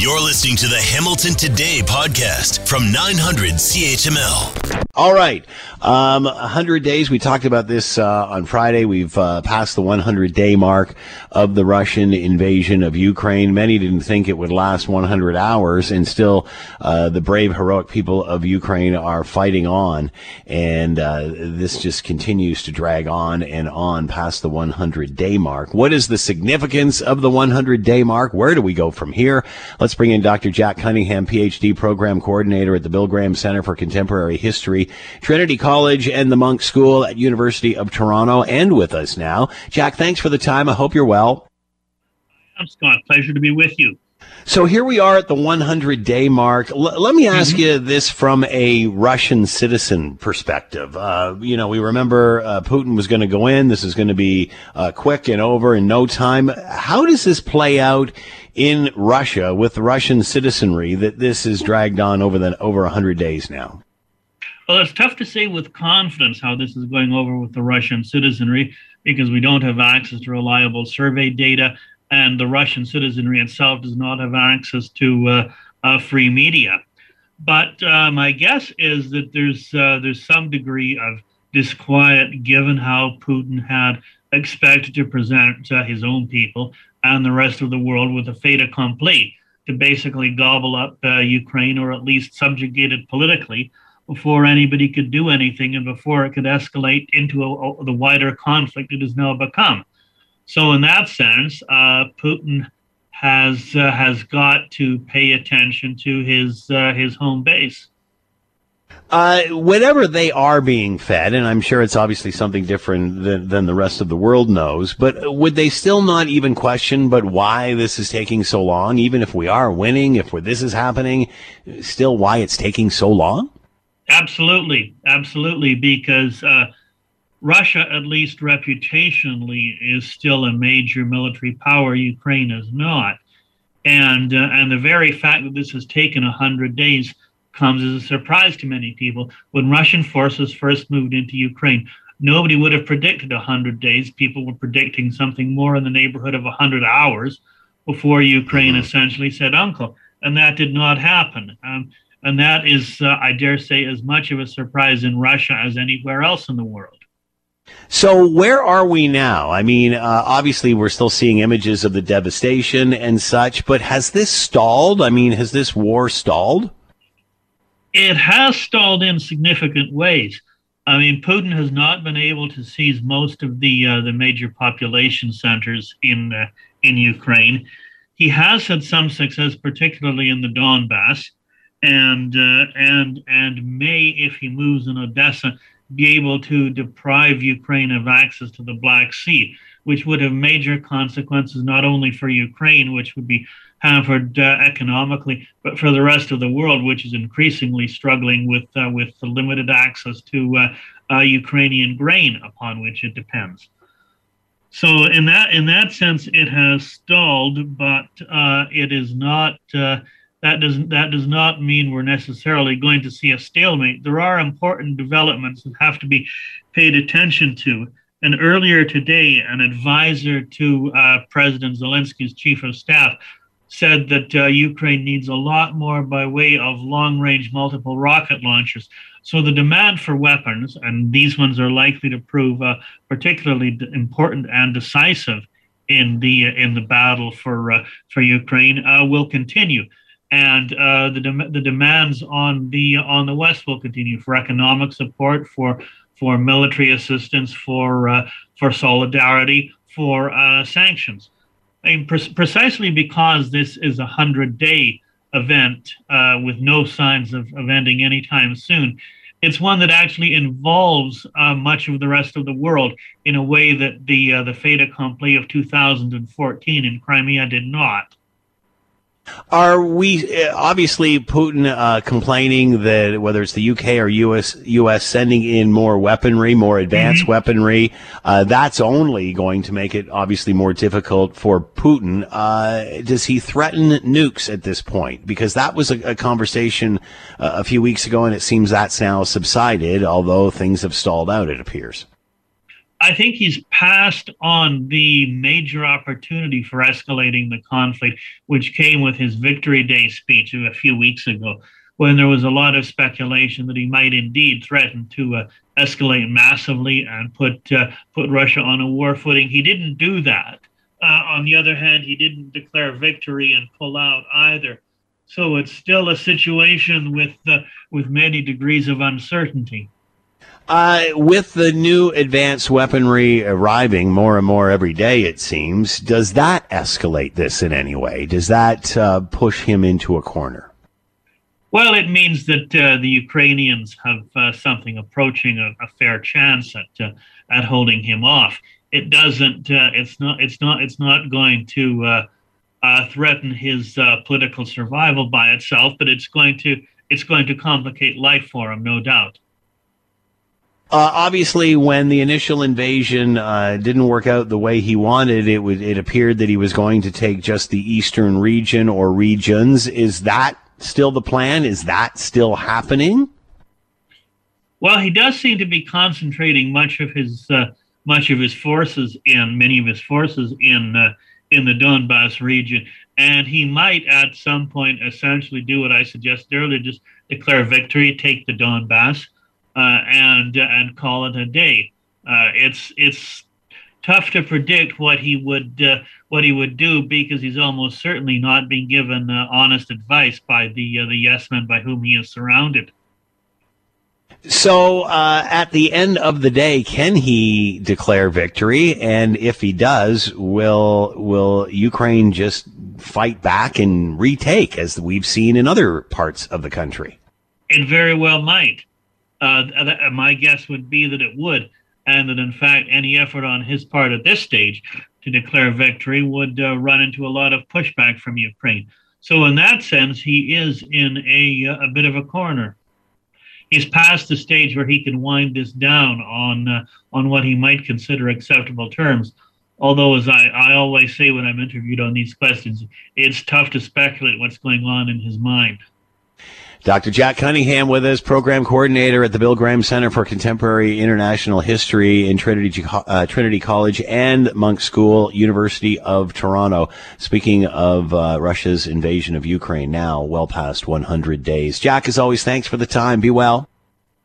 You're listening to the Hamilton Today podcast from 900 CHML. All right. Um, 100 days. We talked about this uh, on Friday. We've uh, passed the 100 day mark of the Russian invasion of Ukraine. Many didn't think it would last 100 hours, and still uh, the brave, heroic people of Ukraine are fighting on. And uh, this just continues to drag on and on past the 100 day mark. What is the significance of the 100 day mark? Where do we go from here? Let's bring in Dr. Jack Cunningham, PhD program coordinator at the Bill Graham Center for Contemporary History Trinity College and the Munk School at University of Toronto, and with us now. Jack, thanks for the time. I hope you're well. I'm Scott. Pleasure to be with you. So here we are at the 100 day mark. L- let me ask mm-hmm. you this from a Russian citizen perspective. Uh, you know, we remember uh, Putin was going to go in. This is going to be uh, quick and over in no time. How does this play out in Russia with the Russian citizenry that this is dragged on over the over 100 days now? Well, it's tough to say with confidence how this is going over with the Russian citizenry because we don't have access to reliable survey data and the Russian citizenry itself does not have access to uh, uh, free media. But uh, my guess is that there's uh, there's some degree of disquiet given how Putin had expected to present uh, his own people and the rest of the world with a fait accompli to basically gobble up uh, Ukraine or at least subjugate it politically before anybody could do anything and before it could escalate into a, a, the wider conflict it has now become. So in that sense, uh, Putin has uh, has got to pay attention to his uh, his home base. Uh, whatever they are being fed, and I'm sure it's obviously something different than, than the rest of the world knows, but would they still not even question, but why this is taking so long? Even if we are winning, if this is happening, still why it's taking so long? Absolutely, absolutely, because uh, Russia, at least reputationally, is still a major military power. Ukraine is not, and uh, and the very fact that this has taken hundred days comes as a surprise to many people. When Russian forces first moved into Ukraine, nobody would have predicted a hundred days. People were predicting something more in the neighborhood of a hundred hours before Ukraine mm-hmm. essentially said "Uncle," and that did not happen. Um, and that is, uh, I dare say, as much of a surprise in Russia as anywhere else in the world. So where are we now? I mean, uh, obviously we're still seeing images of the devastation and such, but has this stalled? I mean, has this war stalled? It has stalled in significant ways. I mean, Putin has not been able to seize most of the uh, the major population centers in uh, in Ukraine. He has had some success, particularly in the Donbass, and uh, and and may, if he moves in Odessa, be able to deprive Ukraine of access to the Black Sea, which would have major consequences not only for Ukraine, which would be hampered uh, economically, but for the rest of the world, which is increasingly struggling with uh, with the limited access to uh, Ukrainian grain upon which it depends. So in that in that sense, it has stalled, but uh, it is not uh, that doesn't that does not mean we're necessarily going to see a stalemate. There are important developments that have to be paid attention to. And earlier today, an advisor to uh, President Zelensky's chief of staff said that uh, Ukraine needs a lot more by way of long range multiple rocket launchers. So the demand for weapons, and these ones are likely to prove uh, particularly important and decisive in the in the battle for uh, for Ukraine, uh, will continue and uh, the de- the demands on the on the West will continue for economic support, for for military assistance, for uh, for solidarity, for uh, sanctions. I mean, pre- precisely because this is a hundred day event uh, with no signs of, of ending anytime soon. It's one that actually involves uh, much of the rest of the world in a way that the uh, the fait accompli of 2014 in Crimea did not. Are we uh, obviously Putin uh, complaining that whether it's the UK or US US sending in more weaponry, more advanced mm-hmm. weaponry, uh, that's only going to make it obviously more difficult for Putin. Uh, does he threaten nukes at this point? Because that was a, a conversation uh, a few weeks ago, and it seems that's now subsided. Although things have stalled out, it appears. I think he's passed on the major opportunity for escalating the conflict, which came with his Victory Day speech a few weeks ago, when there was a lot of speculation that he might indeed threaten to uh, escalate massively and put uh, put Russia on a war footing. He didn't do that. Uh, on the other hand, he didn't declare victory and pull out either. So it's still a situation with uh, with many degrees of uncertainty. Uh, with the new advanced weaponry arriving more and more every day, it seems, does that escalate this in any way? Does that uh, push him into a corner? Well, it means that uh, the Ukrainians have uh, something approaching a, a, fair chance at uh, at holding him off. It doesn't. Uh, it's not. It's not. It's not going to threaten his political survival by itself, but it's going to it's going to complicate life for him, no doubt. Uh, obviously, when the initial invasion uh, didn't work out the way he wanted, it it appeared that he was going to take just the eastern region or regions. Is that still the plan? Is that still happening? Well, he does seem to be concentrating much of his uh, much of his forces in many of his forces in uh, in the Donbass region, and he might at some point essentially do what I suggested earlier: just declare victory, take the Donbass uh, and uh, and call it a day. Uh, it's it's tough to predict what he would uh, what he would do because he's almost certainly not being given uh, honest advice by the uh, the yes men by whom he is surrounded. So, at the end of the day, can he declare victory? And if he does, will will Ukraine just fight back and retake, as we've seen in other parts of the country? It very well might. Uh, my guess would be that it would, and that in fact any effort on his part at this stage to declare victory would uh, run into a lot of pushback from Ukraine. So in that sense, he is in a, uh, a bit of a corner. He's past the stage where he can wind this down on uh, on what he might consider acceptable terms. Although, as I, I always say when I'm interviewed on these questions, it's tough to speculate what's going on in his mind. Dr. Jack Cunningham with us, program coordinator at the Bill Graham Center for Contemporary International History in Trinity, uh, Trinity College and Munk School, University of Toronto. Speaking of uh, Russia's invasion of Ukraine, now well past 100 days. Jack, as always, thanks for the time. Be well.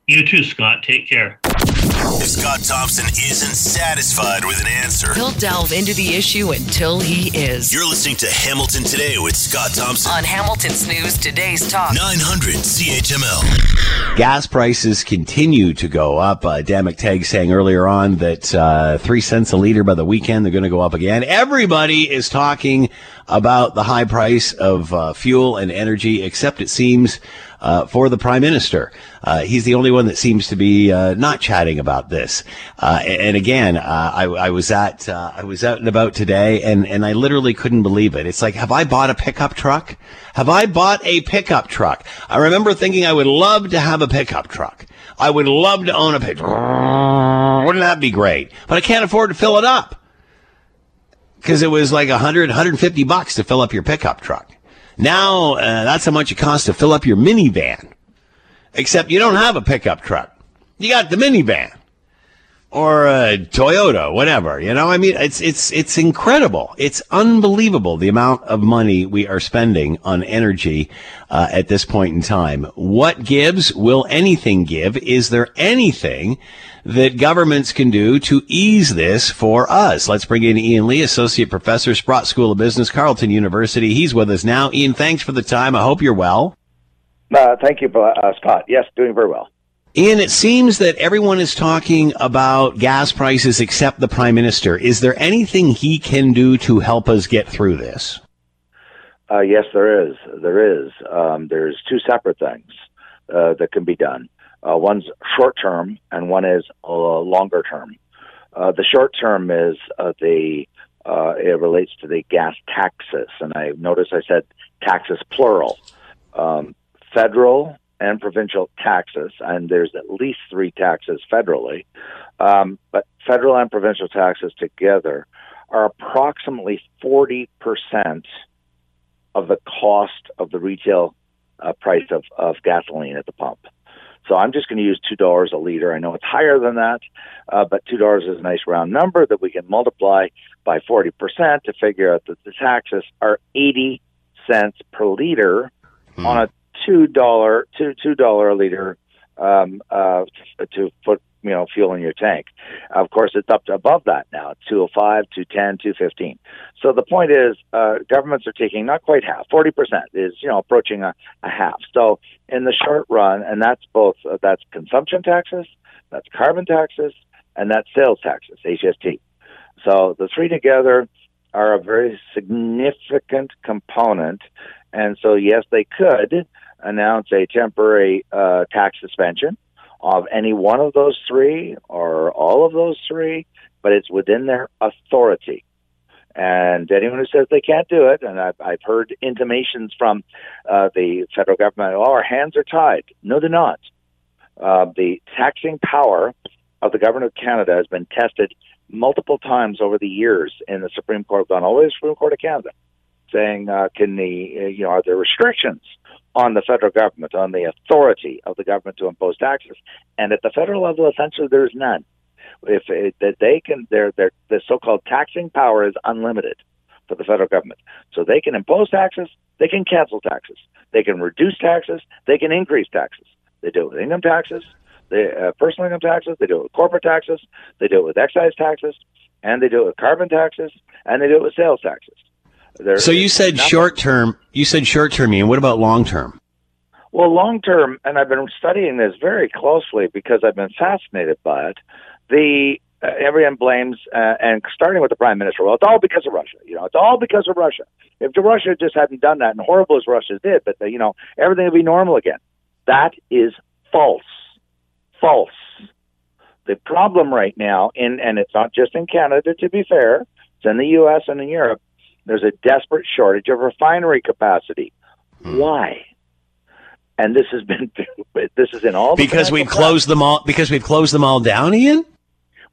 You too, Scott. Take care. If Scott Thompson isn't satisfied with an answer, he'll delve into the issue until he is. You're listening to Hamilton Today with Scott Thompson on Hamilton's News Today's Talk 900 CHML. Gas prices continue to go up. Uh, Dan McTeague saying earlier on that uh, three cents a liter by the weekend they're going to go up again. Everybody is talking about the high price of uh, fuel and energy, except it seems uh, for the prime minister. Uh, he's the only one that seems to be uh, not chatting about this. Uh, and again, uh, I, I, was at uh, I was out and about today, and and I literally couldn't believe it. It's like, have I bought a pickup truck? Have I bought a pickup truck? I remember thinking I would love to have a pickup truck. I would love to own a pickup. *sniffs* Wouldn't that be great? But I can't afford to fill it up because it was like 100, 150 bucks to fill up your pickup truck. Now, uh, that's how much it costs to fill up your minivan. Except you don't have a pickup truck. You got the minivan. Or a Toyota, whatever. You know, I mean, it's, it's, it's incredible. It's unbelievable the amount of money we are spending on energy, uh, at this point in time. What gives? Will anything give? Is there anything that governments can do to ease this for us. Let's bring in Ian Lee, Associate Professor, Sprott School of Business, Carleton University. He's with us now. Ian, thanks for the time. I hope you're well. Uh, thank you, uh, Scott. Yes, doing very well. Ian, it seems that everyone is talking about gas prices except the Prime Minister. Is there anything he can do to help us get through this? Uh, yes, there is. There is. Um, there's two separate things uh, that can be done. Uh, one's short term and one is uh, longer term. Uh, the short term is uh, the uh, it relates to the gas taxes, and I notice I said taxes plural, um, federal and provincial taxes, and there's at least three taxes federally, um, but federal and provincial taxes together are approximately forty percent of the cost of the retail uh, price of, of gasoline at the pump. So I'm just going to use two dollars a liter. I know it's higher than that, uh, but two dollars is a nice round number that we can multiply by forty percent to figure out that the taxes are eighty cents per liter hmm. on a two dollar two two dollar a liter um, uh, to put you know fuel in your tank. Of course, it's up to above that now. It's 205, 210, 215. So the point is, uh, governments are taking not quite half, 40 percent is you know approaching a, a half. So in the short run, and that's both uh, that's consumption taxes, that's carbon taxes, and that's sales taxes, HST. So the three together are a very significant component, and so yes, they could announce a temporary uh, tax suspension of any one of those three or all of those three, but it's within their authority. And anyone who says they can't do it, and I've, I've heard intimations from uh, the federal government, oh, our hands are tied. No, they're not. Uh, the taxing power of the government of Canada has been tested multiple times over the years in the Supreme Court, gone all the way to the Supreme Court of Canada, saying, uh, can the, uh, you know, are there restrictions on the federal government, on the authority of the government to impose taxes? And at the federal level, essentially, there's none. If it, that they can, their their the so-called taxing power is unlimited for the federal government, so they can impose taxes, they can cancel taxes, they can reduce taxes, they can increase taxes. They do it with income taxes, they, uh, personal income taxes, they do it with corporate taxes, they do it with excise taxes, and they do it with carbon taxes, and they do it with sales taxes. There so you said short term. You said short term, and what about long term? Well, long term, and I've been studying this very closely because I've been fascinated by it. The uh, everyone blames, uh, and starting with the prime minister. Well, it's all because of Russia. You know, it's all because of Russia. If Russia just hadn't done that, and horrible as Russia did, but the, you know, everything would be normal again. That is false. False. The problem right now, in and it's not just in Canada. To be fair, it's in the U.S. and in Europe. There's a desperate shortage of refinery capacity. Hmm. Why? And this has been *laughs* this is in all because we've closed them all because we've closed them all down, Ian.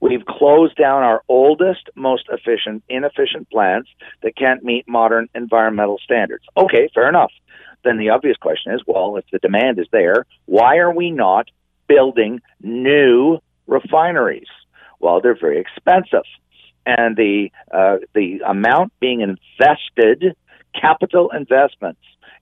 We've closed down our oldest, most efficient, inefficient plants that can't meet modern environmental standards. Okay, fair enough. Then the obvious question is, well, if the demand is there, why are we not building new refineries? Well, they're very expensive and the uh, the amount being invested, capital investments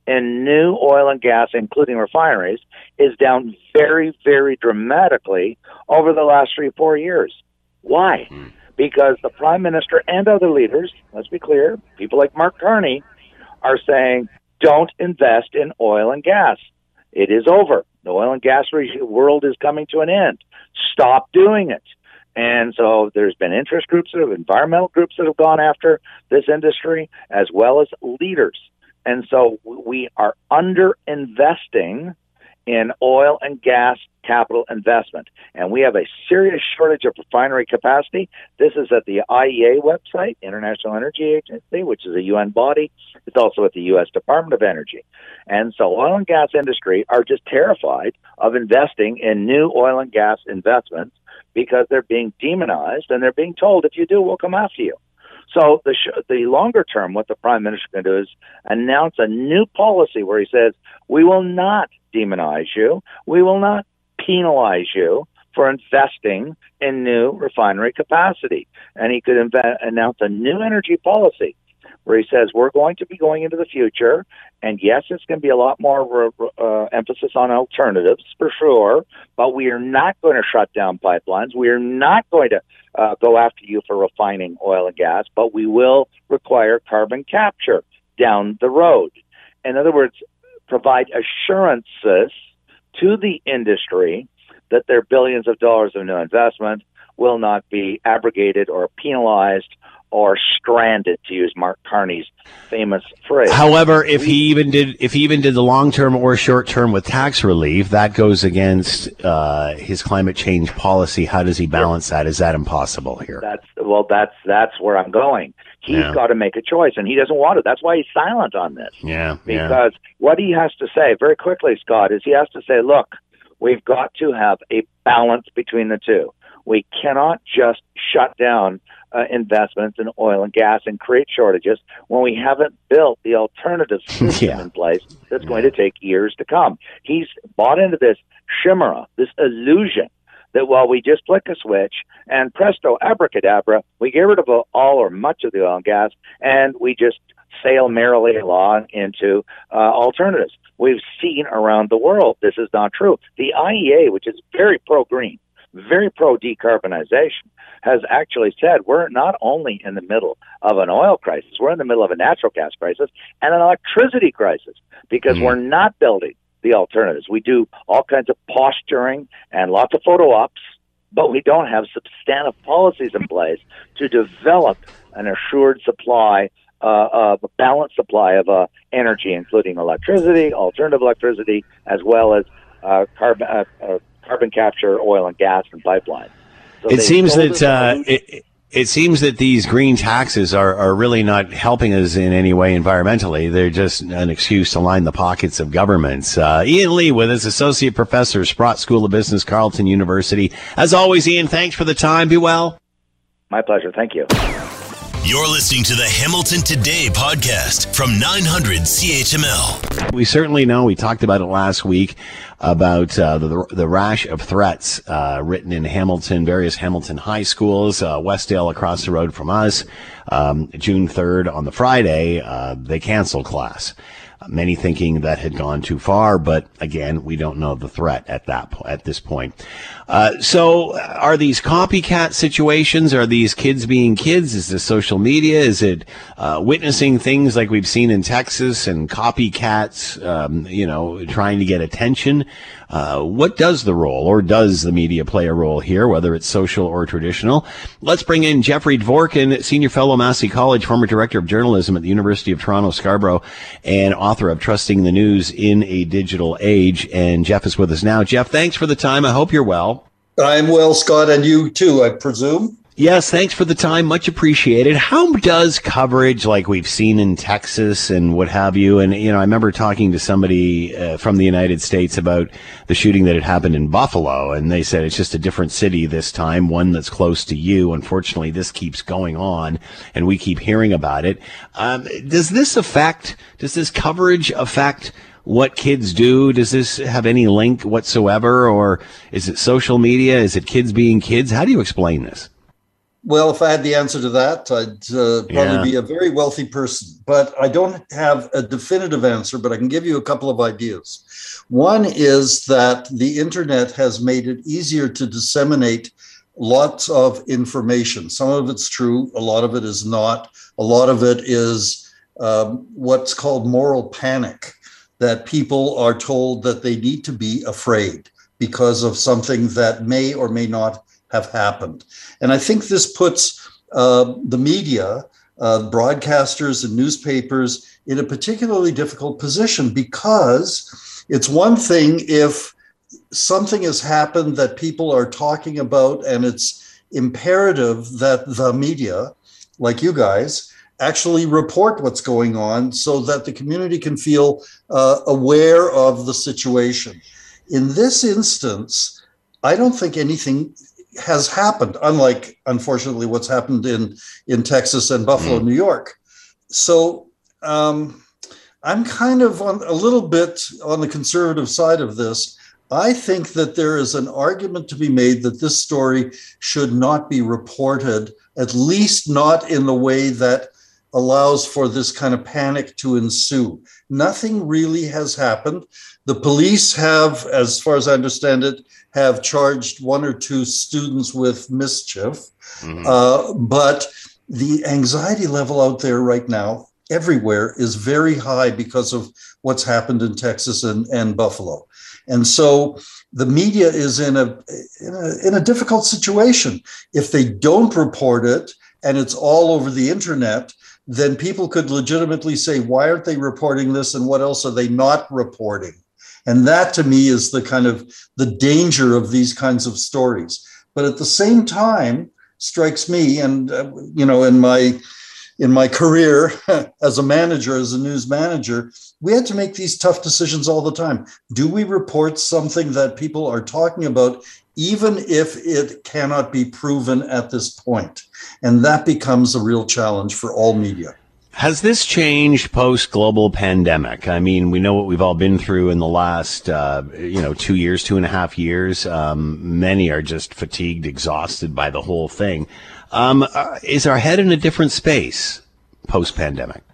in new oil and gas, including refineries, is down very, very dramatically over the last three, four years. Why? Hmm. Because the prime minister and other leaders, let's be clear, people like Mark Carney, are saying, don't invest in oil and gas. It is over. The oil and gas world is coming to an end. Stop doing it. And so there's been interest groups, that have, environmental groups that have gone after this industry, as well as leaders. And so we are under investing in oil and gas capital investment. And we have a serious shortage of refinery capacity. This is at the IEA website, International Energy Agency, which is a UN body. It's also at the U.S. Department of Energy. And so oil and gas industry are just terrified of investing in new oil and gas investments because they're being demonized and they're being told if you do, we'll come after you. So the sh- the longer term, what the prime minister can do is announce a new policy where he says we will not demonize you, we will not penalize you for investing in new refinery capacity, and he could inve- announce a new energy policy where he says we're going to be going into the future, and yes, it's going to be a lot more uh, emphasis on alternatives for sure, but we are not going to shut down pipelines. We are not going to uh, go after you for refining oil and gas, but we will require carbon capture down the road. In other words, provide assurances to the industry that their billions of dollars of new investment will not be abrogated or penalized or stranded, to use Mark Carney's famous phrase. However, if he even did, if he even did the long term or short term with tax relief, that goes against uh, his climate change policy. How does he balance that? Is that impossible here? That's well, that's that's where I'm going. He's yeah. got to make a choice, and he doesn't want it. That's why he's silent on this. Yeah, because yeah. what he has to say very quickly, Scott, is he has to say, look, we've got to have a balance between the two. We cannot just shut down uh, investments in oil and gas and create shortages when we haven't built the alternative *laughs* system yeah. in place that's going to take years to come. He's bought into this chimera, this illusion that while we just flick a switch and presto abracadabra, we get rid of all or much of the oil and gas and we just sail merrily along into uh, alternatives. We've seen around the world this is not true. The IEA, which is very pro green, very pro decarbonization, has actually said we're not only in the middle of an oil crisis, we're in the middle of a natural gas crisis and an electricity crisis because mm-hmm. we're not building the alternatives. We do all kinds of posturing and lots of photo ops, but we don't have substantive policies in place to develop an assured supply uh, a balanced supply of uh, energy, including electricity, alternative electricity, as well as uh, carbon uh, uh, carbon capture, oil and gas, and pipelines. So it seems that uh, it, It seems that these green taxes are, are really not helping us in any way environmentally. They're just an excuse to line the pockets of governments. Uh, Ian Lee with us, Associate Professor, Sprott School of Business, Carleton University. As always, Ian, thanks for the time. Be well. My pleasure. Thank you. You're listening to the Hamilton Today podcast from 900 CHML. We certainly know, we talked about it last week, about uh, the, the rash of threats uh, written in Hamilton, various Hamilton high schools, uh, Westdale across the road from us. Um, June 3rd on the Friday, uh, they canceled class many thinking that had gone too far, but again, we don't know the threat at that po- at this point. Uh, so, are these copycat situations? Are these kids being kids? Is this social media? Is it uh, witnessing things like we've seen in Texas and copycats? Um, you know, trying to get attention. Uh, what does the role, or does the media play a role here, whether it's social or traditional? Let's bring in Jeffrey Dvorkin, senior fellow Massey College, former director of journalism at the University of Toronto Scarborough, and author of Trusting the News in a Digital Age. And Jeff is with us now. Jeff, thanks for the time. I hope you're well. I'm well, Scott, and you too, I presume. Yes, thanks for the time. Much appreciated. How does coverage like we've seen in Texas and what have you? And, you know, I remember talking to somebody uh, from the United States about the shooting that had happened in Buffalo, and they said it's just a different city this time, one that's close to you. Unfortunately, this keeps going on, and we keep hearing about it. Um, does this affect, does this coverage affect what kids do? Does this have any link whatsoever? Or is it social media? Is it kids being kids? How do you explain this? Well, if I had the answer to that, I'd uh, probably Yeah. be a very wealthy person. But I don't have a definitive answer, but I can give you a couple of ideas. One is that the internet has made it easier to disseminate lots of information. Some of it's true, a lot of it is not. A lot of it is um, what's called moral panic, that people are told that they need to be afraid because of something that may or may not have happened. And I think this puts uh, the media, uh, broadcasters, and newspapers in a particularly difficult position because it's one thing if something has happened that people are talking about and it's imperative that the media, like you guys, actually report what's going on so that the community can feel uh, aware of the situation. In this instance, I don't think anything has happened, unlike unfortunately what's happened in in Texas and Buffalo, New York. So um, I'm kind of on a little bit on the conservative side of this. I think that there is an argument to be made that this story should not be reported, at least not in the way that allows for this kind of panic to ensue. Nothing really has happened. The police have, as far as I understand it, have charged one or two students with mischief. Uh, but the anxiety level out there right now, everywhere, is very high because of what's happened in Texas and, and Buffalo. And so the media is in a, in a in a difficult situation. If they don't report it and it's all over the internet, then people could legitimately say, why aren't they reporting this and what else are they not reporting? And that to me is the kind of the danger of these kinds of stories. But at the same time, strikes me, and uh, you know, in my in my career *laughs* as a manager, as a news manager, we had to make these tough decisions all the time. Do we report something that people are talking about, even if it cannot be proven at this point? And that becomes a real challenge for all media. Has this changed post global pandemic? I mean, we know what we've all been through in the last, uh, you know, two years, two and a half years. Um, many are just fatigued, exhausted by the whole thing. Um, uh, is our head in a different space post pandemic?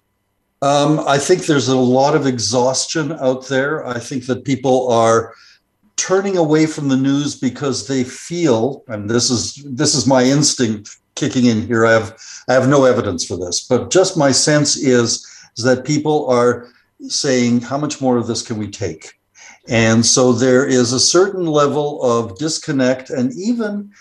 Um, I think there's a lot of exhaustion out there. I think that people are turning away from the news because they feel, and this is this is my instinct kicking in here. I have I have no evidence for this, but just my sense is, is that people are saying, how much more of this can we take? And so there is a certain level of disconnect and even,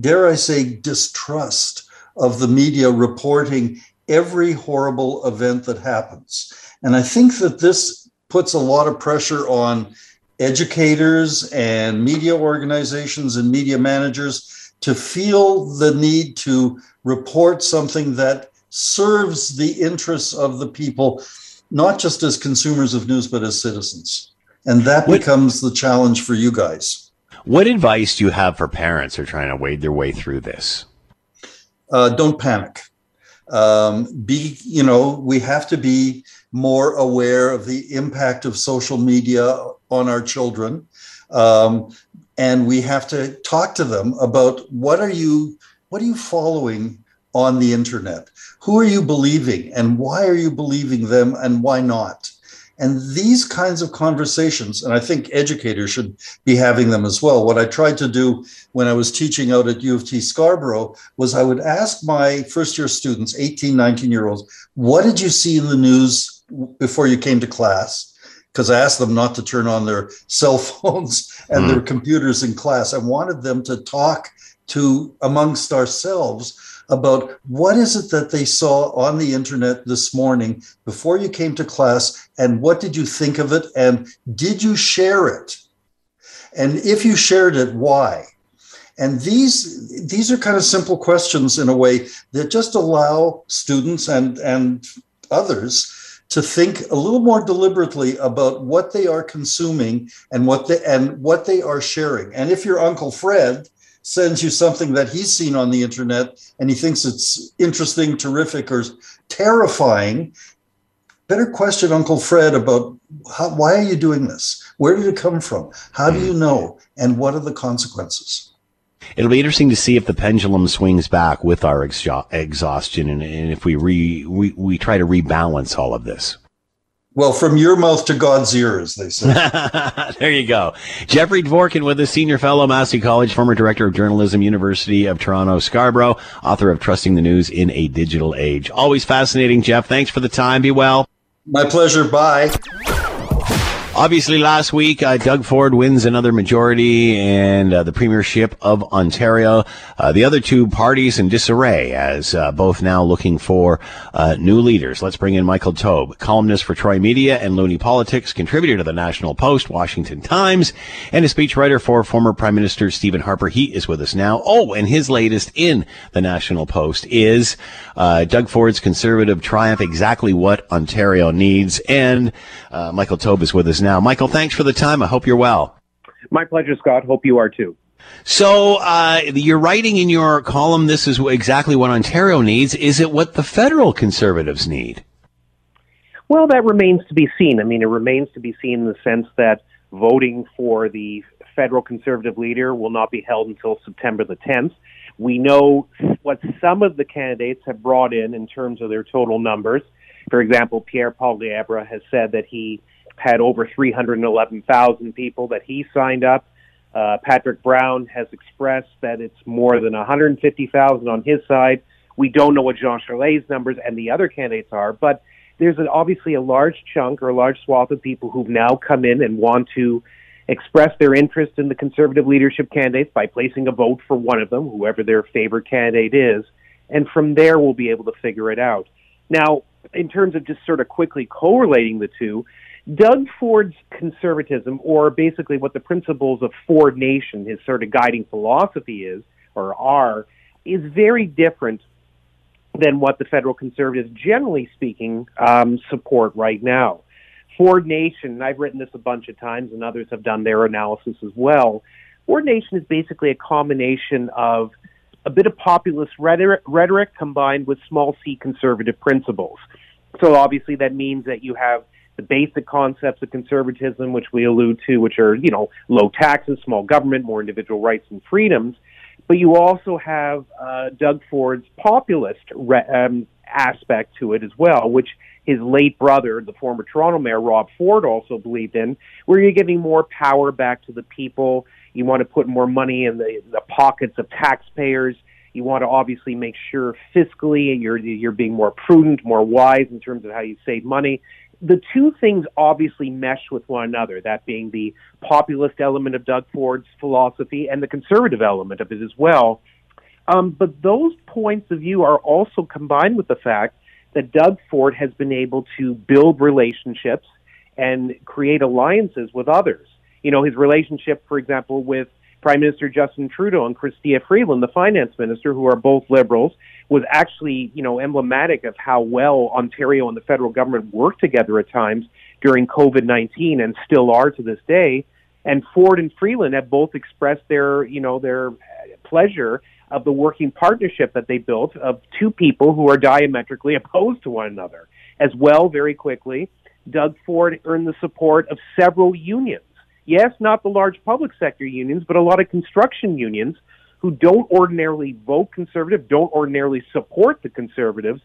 dare I say, distrust of the media reporting every horrible event that happens. And I think that this puts a lot of pressure on educators and media organizations and media managers to feel the need to report something that serves the interests of the people, not just as consumers of news, but as citizens. And that what, becomes the challenge for you guys. What advice do you have for parents who are trying to wade their way through this? Uh, don't panic. Um, be, you know, we have to be more aware of the impact of social media on our children. Um, and we have to talk to them about what are you what are you following on the internet? Who are you believing and why are you believing them and why not? And these kinds of conversations and i think educators should be having them as well. What i tried to do when i was teaching out at u of t scarborough was i would ask my first year students 18 19 year olds what did you see in the news before you came to class because I asked them not to turn on their cell *laughs* phones and mm. their computers in class. I wanted them to talk to amongst ourselves about what is it that they saw on the internet this morning before you came to class and what did you think of it and did you share it and if you shared it why and these these are kind of simple questions in a way that just allow students and and others to think a little more deliberately about what they are consuming and what they and what they are sharing. And if your uncle Fred sends you something that he's seen on the internet and he thinks it's interesting, terrific, or terrifying, better question Uncle Fred about how, why are you doing this? Where did it come from? How do you hmm. know? And what are the consequences? It'll be interesting to see if the pendulum swings back with our exhaustion and, and if we, re, we, we try to rebalance all of this. Well, from your mouth to God's ears, they say. *laughs* there you go. Jeffrey Dvorkin with us, senior fellow, Massey College, former director of journalism, University of Toronto, Scarborough, author of Trusting the News in a Digital Age. Always fascinating, Jeff. Thanks for the time. Be well. My pleasure. Bye. Obviously, last week, uh, Doug Ford wins another majority and uh, the premiership of Ontario. Uh, the other two parties in disarray as uh, both now looking for uh, new leaders. Let's bring in Michael Taube, columnist for Troy Media and Loonie Politics, contributor to the National Post, Washington Times, and a speechwriter for former Prime Minister Stephen Harper. He is with us now. Oh, and his latest in the National Post is uh, Doug Ford's conservative triumph, exactly what Ontario needs. And Michael Taube is with us now. Michael, thanks for the time. I hope you're well. My pleasure, Scott. Hope you are too. So uh, you're writing in your column, this is exactly what Ontario needs. Is it what the federal conservatives need? Well, that remains to be seen. I mean, it remains to be seen in the sense that voting for the federal conservative leader will not be held until September the 10th. We know what some of the candidates have brought in in terms of their total numbers. For example, Pierre Paul Poilievre has said that he had over 311,000 people that he signed up. Uh, Patrick Brown has expressed that it's more than 150,000 on his side. We don't know what Jean Charest's numbers and the other candidates are, but there's an, obviously a large chunk or a large swath of people who've now come in and want to express their interest in the conservative leadership candidates by placing a vote for one of them, whoever their favorite candidate is. And from there, we'll be able to figure it out. Now, in terms of just sort of quickly correlating the two, Doug Ford's conservatism, or basically what the principles of Ford Nation, his sort of guiding philosophy is, or are, is very different than what the federal conservatives, generally speaking, um, support right now. Ford Nation, I've written this a bunch of times, and others have done their analysis as well. Ford Nation is basically a combination of a bit of populist rhetoric, rhetoric combined with small c conservative principles. So obviously that means that you have the basic concepts of conservatism, which we allude to, which are, you know, low taxes, small government, more individual rights and freedoms. But you also have uh, Doug Ford's populist re- um, aspect to it as well, which his late brother, the former Toronto mayor, Rob Ford, also believed in, where you're giving more power back to the people. You want to put more money in the, the pockets of taxpayers. You want to obviously make sure fiscally you're you're being more prudent, more wise in terms of how you save money the two things obviously mesh with one another, that being the populist element of Doug Ford's philosophy and the conservative element of it as well. Um, but those points of view are also combined with the fact that Doug Ford has been able to build relationships and create alliances with others. You know, his relationship, for example, with Prime Minister Justin Trudeau and Chrystia Freeland, the finance minister, who are both liberals, was actually, you know, emblematic of how well Ontario and the federal government worked together at times during COVID-19 and still are to this day. And Ford and Freeland have both expressed their, you know, their pleasure of the working partnership that they built of two people who are diametrically *laughs* opposed to one another. As well, very quickly, Doug Ford earned the support of several unions. Yes, not the large public sector unions, but a lot of construction unions who don't ordinarily vote conservative, don't ordinarily support the conservatives.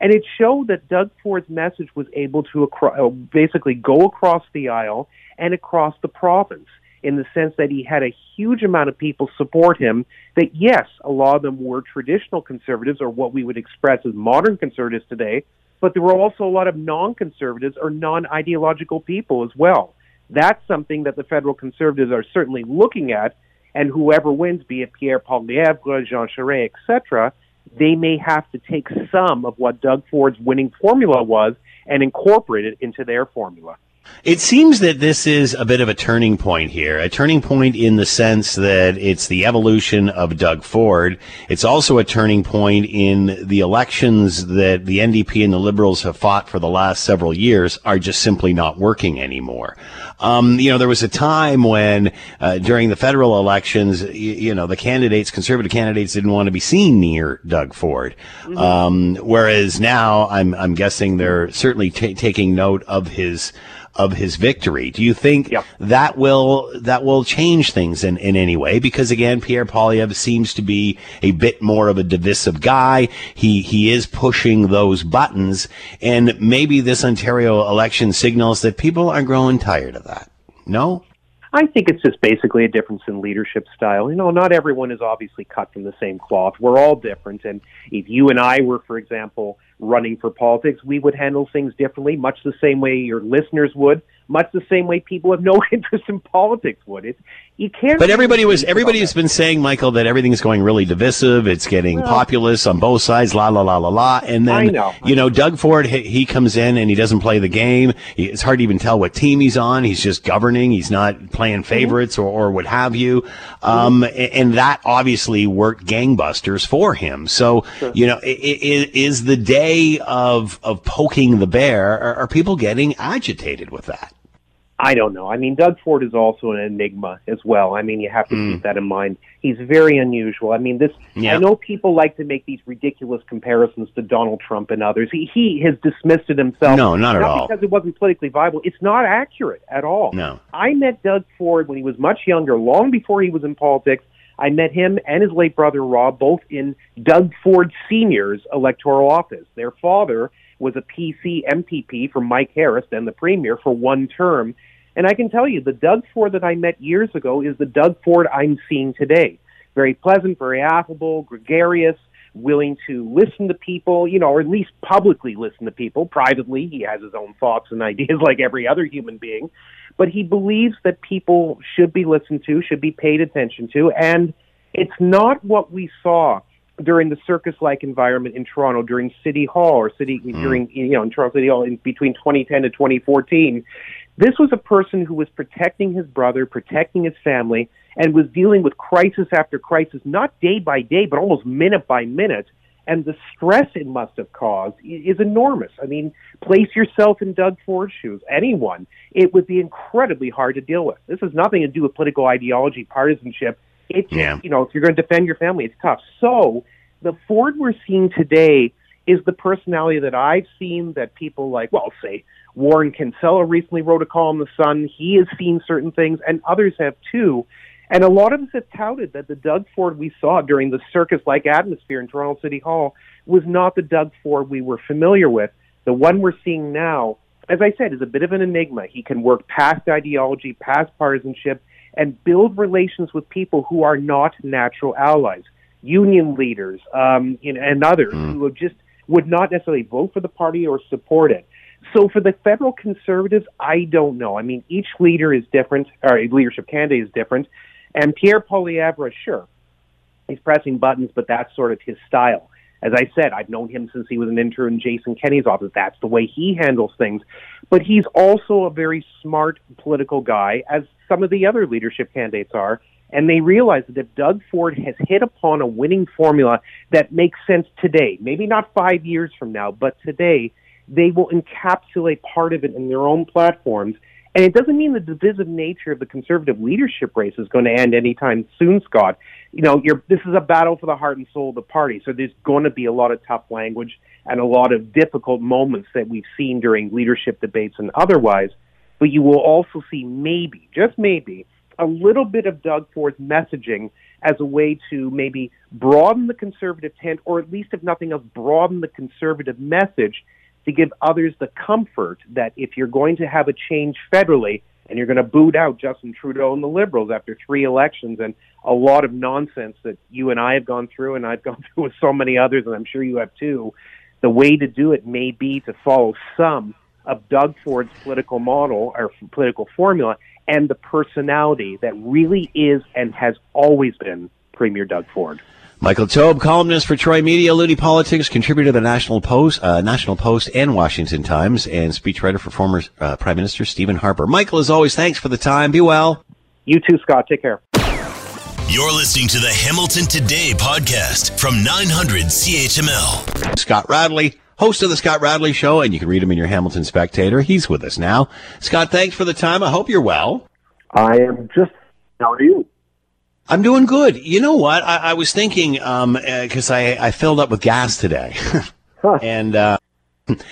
And it showed that Doug Ford's message was able to acro- uh, basically go across the aisle and across the province in the sense that he had a huge amount of people support him. That, yes, a lot of them were traditional conservatives or what we would express as modern conservatives today, but there were also a lot of non conservatives or non ideological people as well. That's something that the federal conservatives are certainly looking at and whoever wins, be it Pierre Poilievre, Jean Charest, etc., they may have to take some of what Doug Ford's winning formula was and incorporate it into their formula. It seems that this is a bit of a turning point here, a turning point in the sense that it's the evolution of Doug Ford. It's also a turning point in the elections that the NDP and the Liberals have fought for the last several years are just simply not working anymore. Um, you know, there was a time when uh, during the federal elections, you, you, know, the candidates, conservative candidates, didn't want to be seen near Doug Ford. Mm-hmm. Um, whereas now, I'm I'm guessing they're certainly t- taking note of his of his victory. Do you think yep. that will that will change things in, in any way? Because again, Pierre Poilievre seems to be a bit more of a divisive guy. He he is pushing those buttons, and maybe this Ontario election signals that people are growing tired of that. No. I think it's just basically a difference in leadership style. You know, not everyone is obviously cut from the same cloth. We're all different. And if you and I were, for example, running for politics, we would handle things differently, much the same way your listeners would, much the same way people have no *laughs* interest in politics would. It, you can't. But everybody was everybody has been saying, Michael, that everything's going really divisive. It's getting well, populist on both sides. La la la la la. And then know, you know, Doug Ford he, he, comes in and he doesn't play the game. He, it's hard to even tell what team he's on. He's just governing. He's not playing favorites mm-hmm. or, or what have you. Um, mm-hmm. and, that obviously worked gangbusters for him. So sure. you know, is the day of of poking the bear? Are, are people getting agitated with that? I don't know. I mean, Doug Ford is also an enigma as well. I mean, you have to mm. keep that in mind. He's very unusual. I mean, this. I know people like to make these ridiculous comparisons to Donald Trump and others. He he has dismissed it himself. No, not at all. Because it wasn't politically viable. It's not accurate at all. No. I met Doug Ford when he was much younger, long before he was in politics. I met him and his late brother Rob both in Doug Ford Sr.'s electoral office. Their father was a PC MPP for Mike Harris, then the premier, for one term. And I can tell you, the Doug Ford that I met years ago is the Doug Ford I'm seeing today. Very pleasant, very affable, gregarious, willing to listen to people, you know, or at least publicly listen to people. Privately, he has his own thoughts and *laughs* ideas like every other human being. But he believes that people should be listened to, should be paid attention to. And it's not what we saw during the circus-like environment in Toronto during City Hall or city mm. during you know in Toronto City Hall in between 2010 to 2014. This was a person who was protecting his brother, protecting his family, and was dealing with crisis after crisis, not day by day, but almost minute by minute. And the stress it must have caused is enormous. I mean, place yourself in Doug Ford's shoes. Anyone, it would be incredibly hard to deal with. This has nothing to do with political ideology, partisanship it's yeah. you know, if you're going to defend your family, it's tough. So the Ford we're seeing today is the personality that I've seen that people like, well, say Warren Kinsella recently wrote a column in the Sun. He has seen certain things, and others have too. And a lot of us have touted that the Doug Ford we saw during the circus-like atmosphere in Toronto City Hall was not the Doug Ford we were familiar with. The one we're seeing now, as I said, is a bit of an enigma. He can work past ideology, past partisanship, and build relations with people who are not natural allies, union leaders, um, and others mm. who just would not necessarily vote for the party or support it. So for the federal conservatives, I don't know. I mean, each leader is different, or leadership candidate is different. And Pierre Poilievre, sure, he's pressing buttons, but that's sort of his style. As I said, I've known him since he was an intern in Jason Kenney's office. That's the way he handles things. But he's also a very smart political guy, as some of the other leadership candidates are. And they realize that if Doug Ford has hit upon a winning formula that makes sense today, maybe not five years from now, but today, they will encapsulate part of it in their own platforms. And it doesn't mean the divisive nature of the conservative leadership race is going to end anytime soon, Scott. You know, this is a battle for the heart and soul of the party. So there's going to be a lot of tough language and a lot of difficult moments that we've seen during leadership debates and otherwise. But you will also see maybe, just maybe, a little bit of Doug Ford's messaging as a way to maybe broaden the conservative tent, or at least, if nothing else, broaden the conservative message to give others the comfort that if you're going to have a change federally and you're going to boot out Justin Trudeau and the Liberals after three elections and a lot of nonsense that you and I have gone through and I've *laughs* gone through with so many others, and I'm sure you have too, the way to do it may be to follow some of Doug Ford's political model or political formula and the personality that really is and has always been Premier Doug Ford. Michael Taube, columnist for Troy Media, Loonie Politics, contributor to the National Post, uh, National Post and Washington Times, and speechwriter for former uh, Prime Minister Stephen Harper. Michael, as always, thanks for the time. Be well. You too, Scott. Take care. You're listening to the Hamilton Today podcast from 900 CHML. Scott Radley, host of the Scott Radley Show, and you can read him in your Hamilton Spectator. He's with us now. Scott, thanks for the time. I hope you're well. I am just. How are you? I'm doing good. You know what? I, I was thinking because um, uh, I, I filled up with gas today, *laughs* huh. and uh,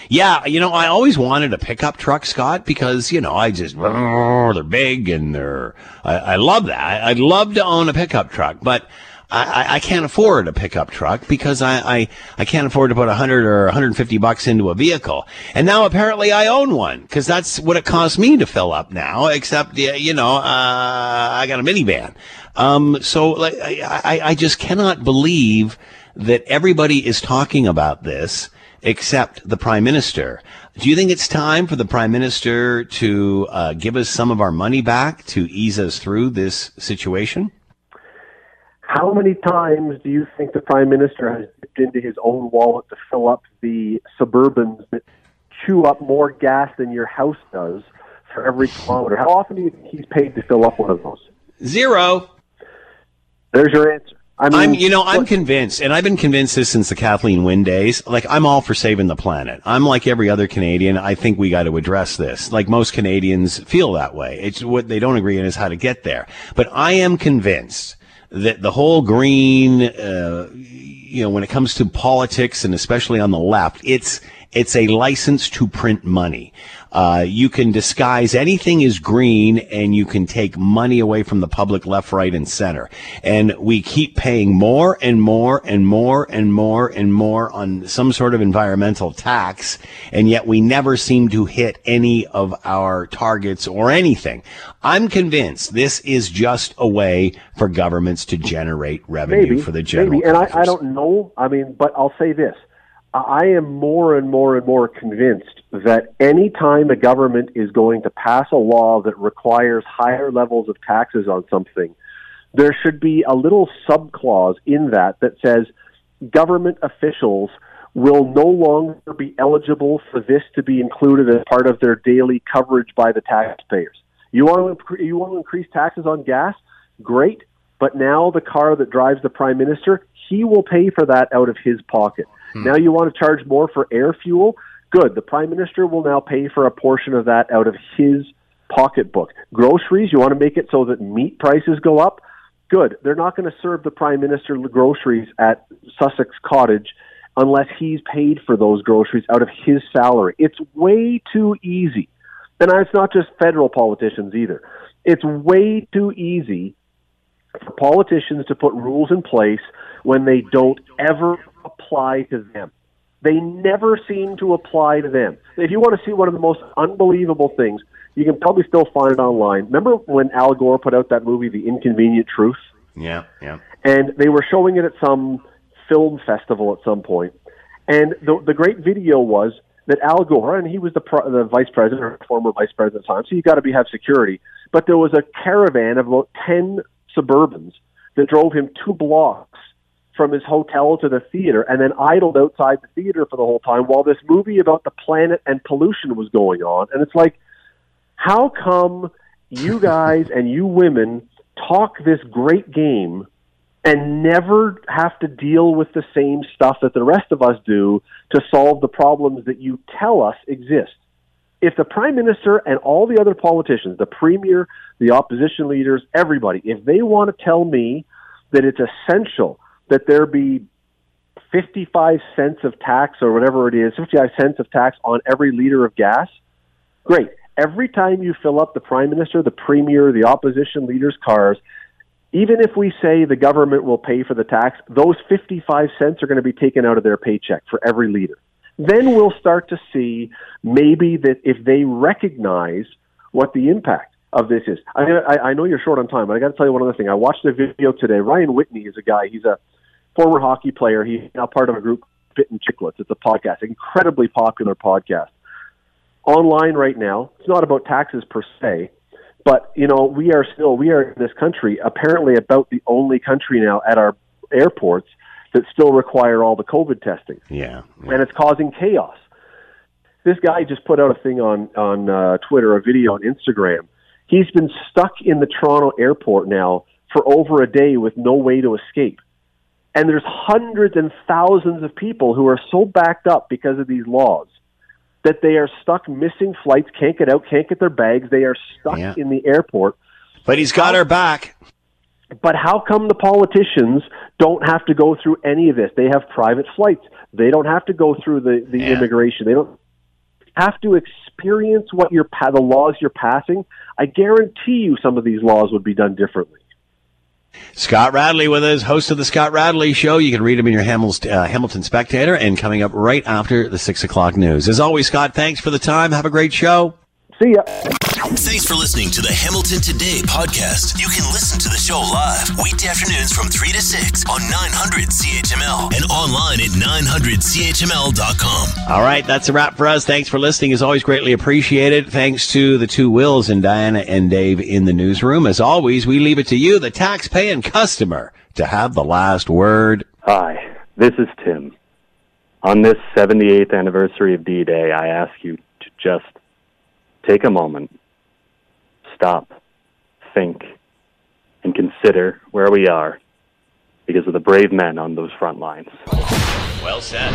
yeah, you know, I always wanted a pickup truck, Scott, because you know I just *laughs* they're big and they're I, I love that. I'd love to own a pickup truck, but I, I can't afford a pickup truck because I, I, I can't afford to put 100 or 150 bucks into a vehicle. And now apparently I own one because that's what it costs me to fill up now, except, you know, uh, I got a minivan. Um, so like, I, I just cannot believe that everybody is talking about this except the prime minister. Do you think it's time for the prime minister to uh, give us some of our money back to ease us through this situation? How many times do you think the prime minister has dipped into his own wallet to fill up the Suburbans that chew up more gas than your house does for every kilometer? How often do you think he's paid to fill up one of those? Zero. There's your answer. I mean, I'm, you know, I'm convinced, and I've been convinced this since the Kathleen Wynne days. Like, I'm all for saving the planet. I'm like every other Canadian. I think we got to address this. Like most Canadians feel that way. It's what they don't agree on is how to get there. But I am convinced that the whole green, uh, you know, when it comes to politics and especially on the left, it's it's a license to print money. Uh, you can disguise anything as green and you can take money away from the public left, right, and center. And we keep paying more and more and more and more and more on some sort of environmental tax. And yet we never seem to hit any of our targets or anything. I'm convinced this is just a way for governments to generate revenue maybe, for the general. Maybe. And I, I don't know. I mean, but I'll say this. I am more and more and more convinced that any time a government is going to pass a law that requires higher levels of taxes on something, there should be a little subclause in that that says government officials will no longer be eligible for this to be included as part of their daily coverage by the taxpayers. You want to you want to increase taxes on gas? Great, but now the car that drives the prime minister, he will pay for that out of his pocket. Hmm. Now you want to charge more for air fuel? Good. The prime minister will now pay for a portion of that out of his pocketbook. Groceries, you want to make it so that meat prices go up? Good. They're not going to serve the prime minister groceries at Sussex Cottage unless he's paid for those groceries out of his salary. It's way too easy. And it's not just federal politicians either. It's way too easy for politicians to put rules in place when they don't ever apply to them. They never seem to apply to them. If you want to see one of the most unbelievable things, you can probably still find it online. Remember when Al Gore put out that movie, The Inconvenient Truth? Yeah, yeah. And they were showing it at some film festival at some point. And the, the great video was that Al Gore, and he was the, pro, the vice president or former vice president at the time, so you got to be have security. But there was a caravan of about 10 Suburbans that drove him two blocks from his hotel to the theater and then idled outside the theater for the whole time while this movie about the planet and pollution was going on. And it's like, how come you *laughs* guys and you women talk this great game and never have to deal with the same stuff that the rest of us do to solve the problems that you tell us exist. If the prime minister and all the other politicians, the premier, the opposition leaders, everybody, if they want to tell me that it's essential that there be 55 cents of tax or whatever it is, 55 cents of tax on every liter of gas, great. Every time you fill up the prime minister, the premier, the opposition leaders' cars, even if we say the government will pay for the tax, those 55 cents are going to be taken out of their paycheck for every liter. Then we'll start to see maybe that if they recognize what the impact of this is. I, I, I know you're short on time, but I got to tell you one other thing. I watched a video today. Ryan Whitney is a guy. He's a former hockey player. He's now part of a group, Spittin' Chiclets. It's a podcast, incredibly popular podcast. Online right now. It's not about taxes per se, but you know we are still we are in this country apparently about the only country now at our airports that still require all the COVID testing. Yeah, and it's causing chaos. This guy just put out a thing on on uh, Twitter, a video on Instagram. He's been stuck in the Toronto airport now for over a day with no way to escape. And there's hundreds and thousands of people who are so backed up because of these laws that they are stuck missing flights, can't get out, can't get their bags. They are stuck Yeah. in the airport. But he's got our back. But how come the politicians don't have to go through any of this? They have private flights. They don't have to go through the, the immigration. They don't have to experience what you're pa- the laws you're passing. I guarantee you some of these laws would be done differently. Scott Radley with us, host of the Scott Radley Show. You can read him in your Hamilton, uh, Hamilton Spectator and coming up right after the six o'clock news. As always, Scott, thanks for the time. Have a great show. See ya. Thanks for listening to the Hamilton Today podcast. You can listen to the show live weekday afternoons from 3 to 6 on 900 CHML and online at 900CHML.com. All right, that's a wrap for us. Thanks for listening. As always, greatly appreciated. Thanks to the two Wills and Diana and Dave in the newsroom. As always, we leave it to you, the tax-paying customer, to have the last word. Hi, this is Tim. On this 78th anniversary of D Day, I ask you to just take a moment, stop, think, and consider where we are because of the brave men on those front lines. Well said.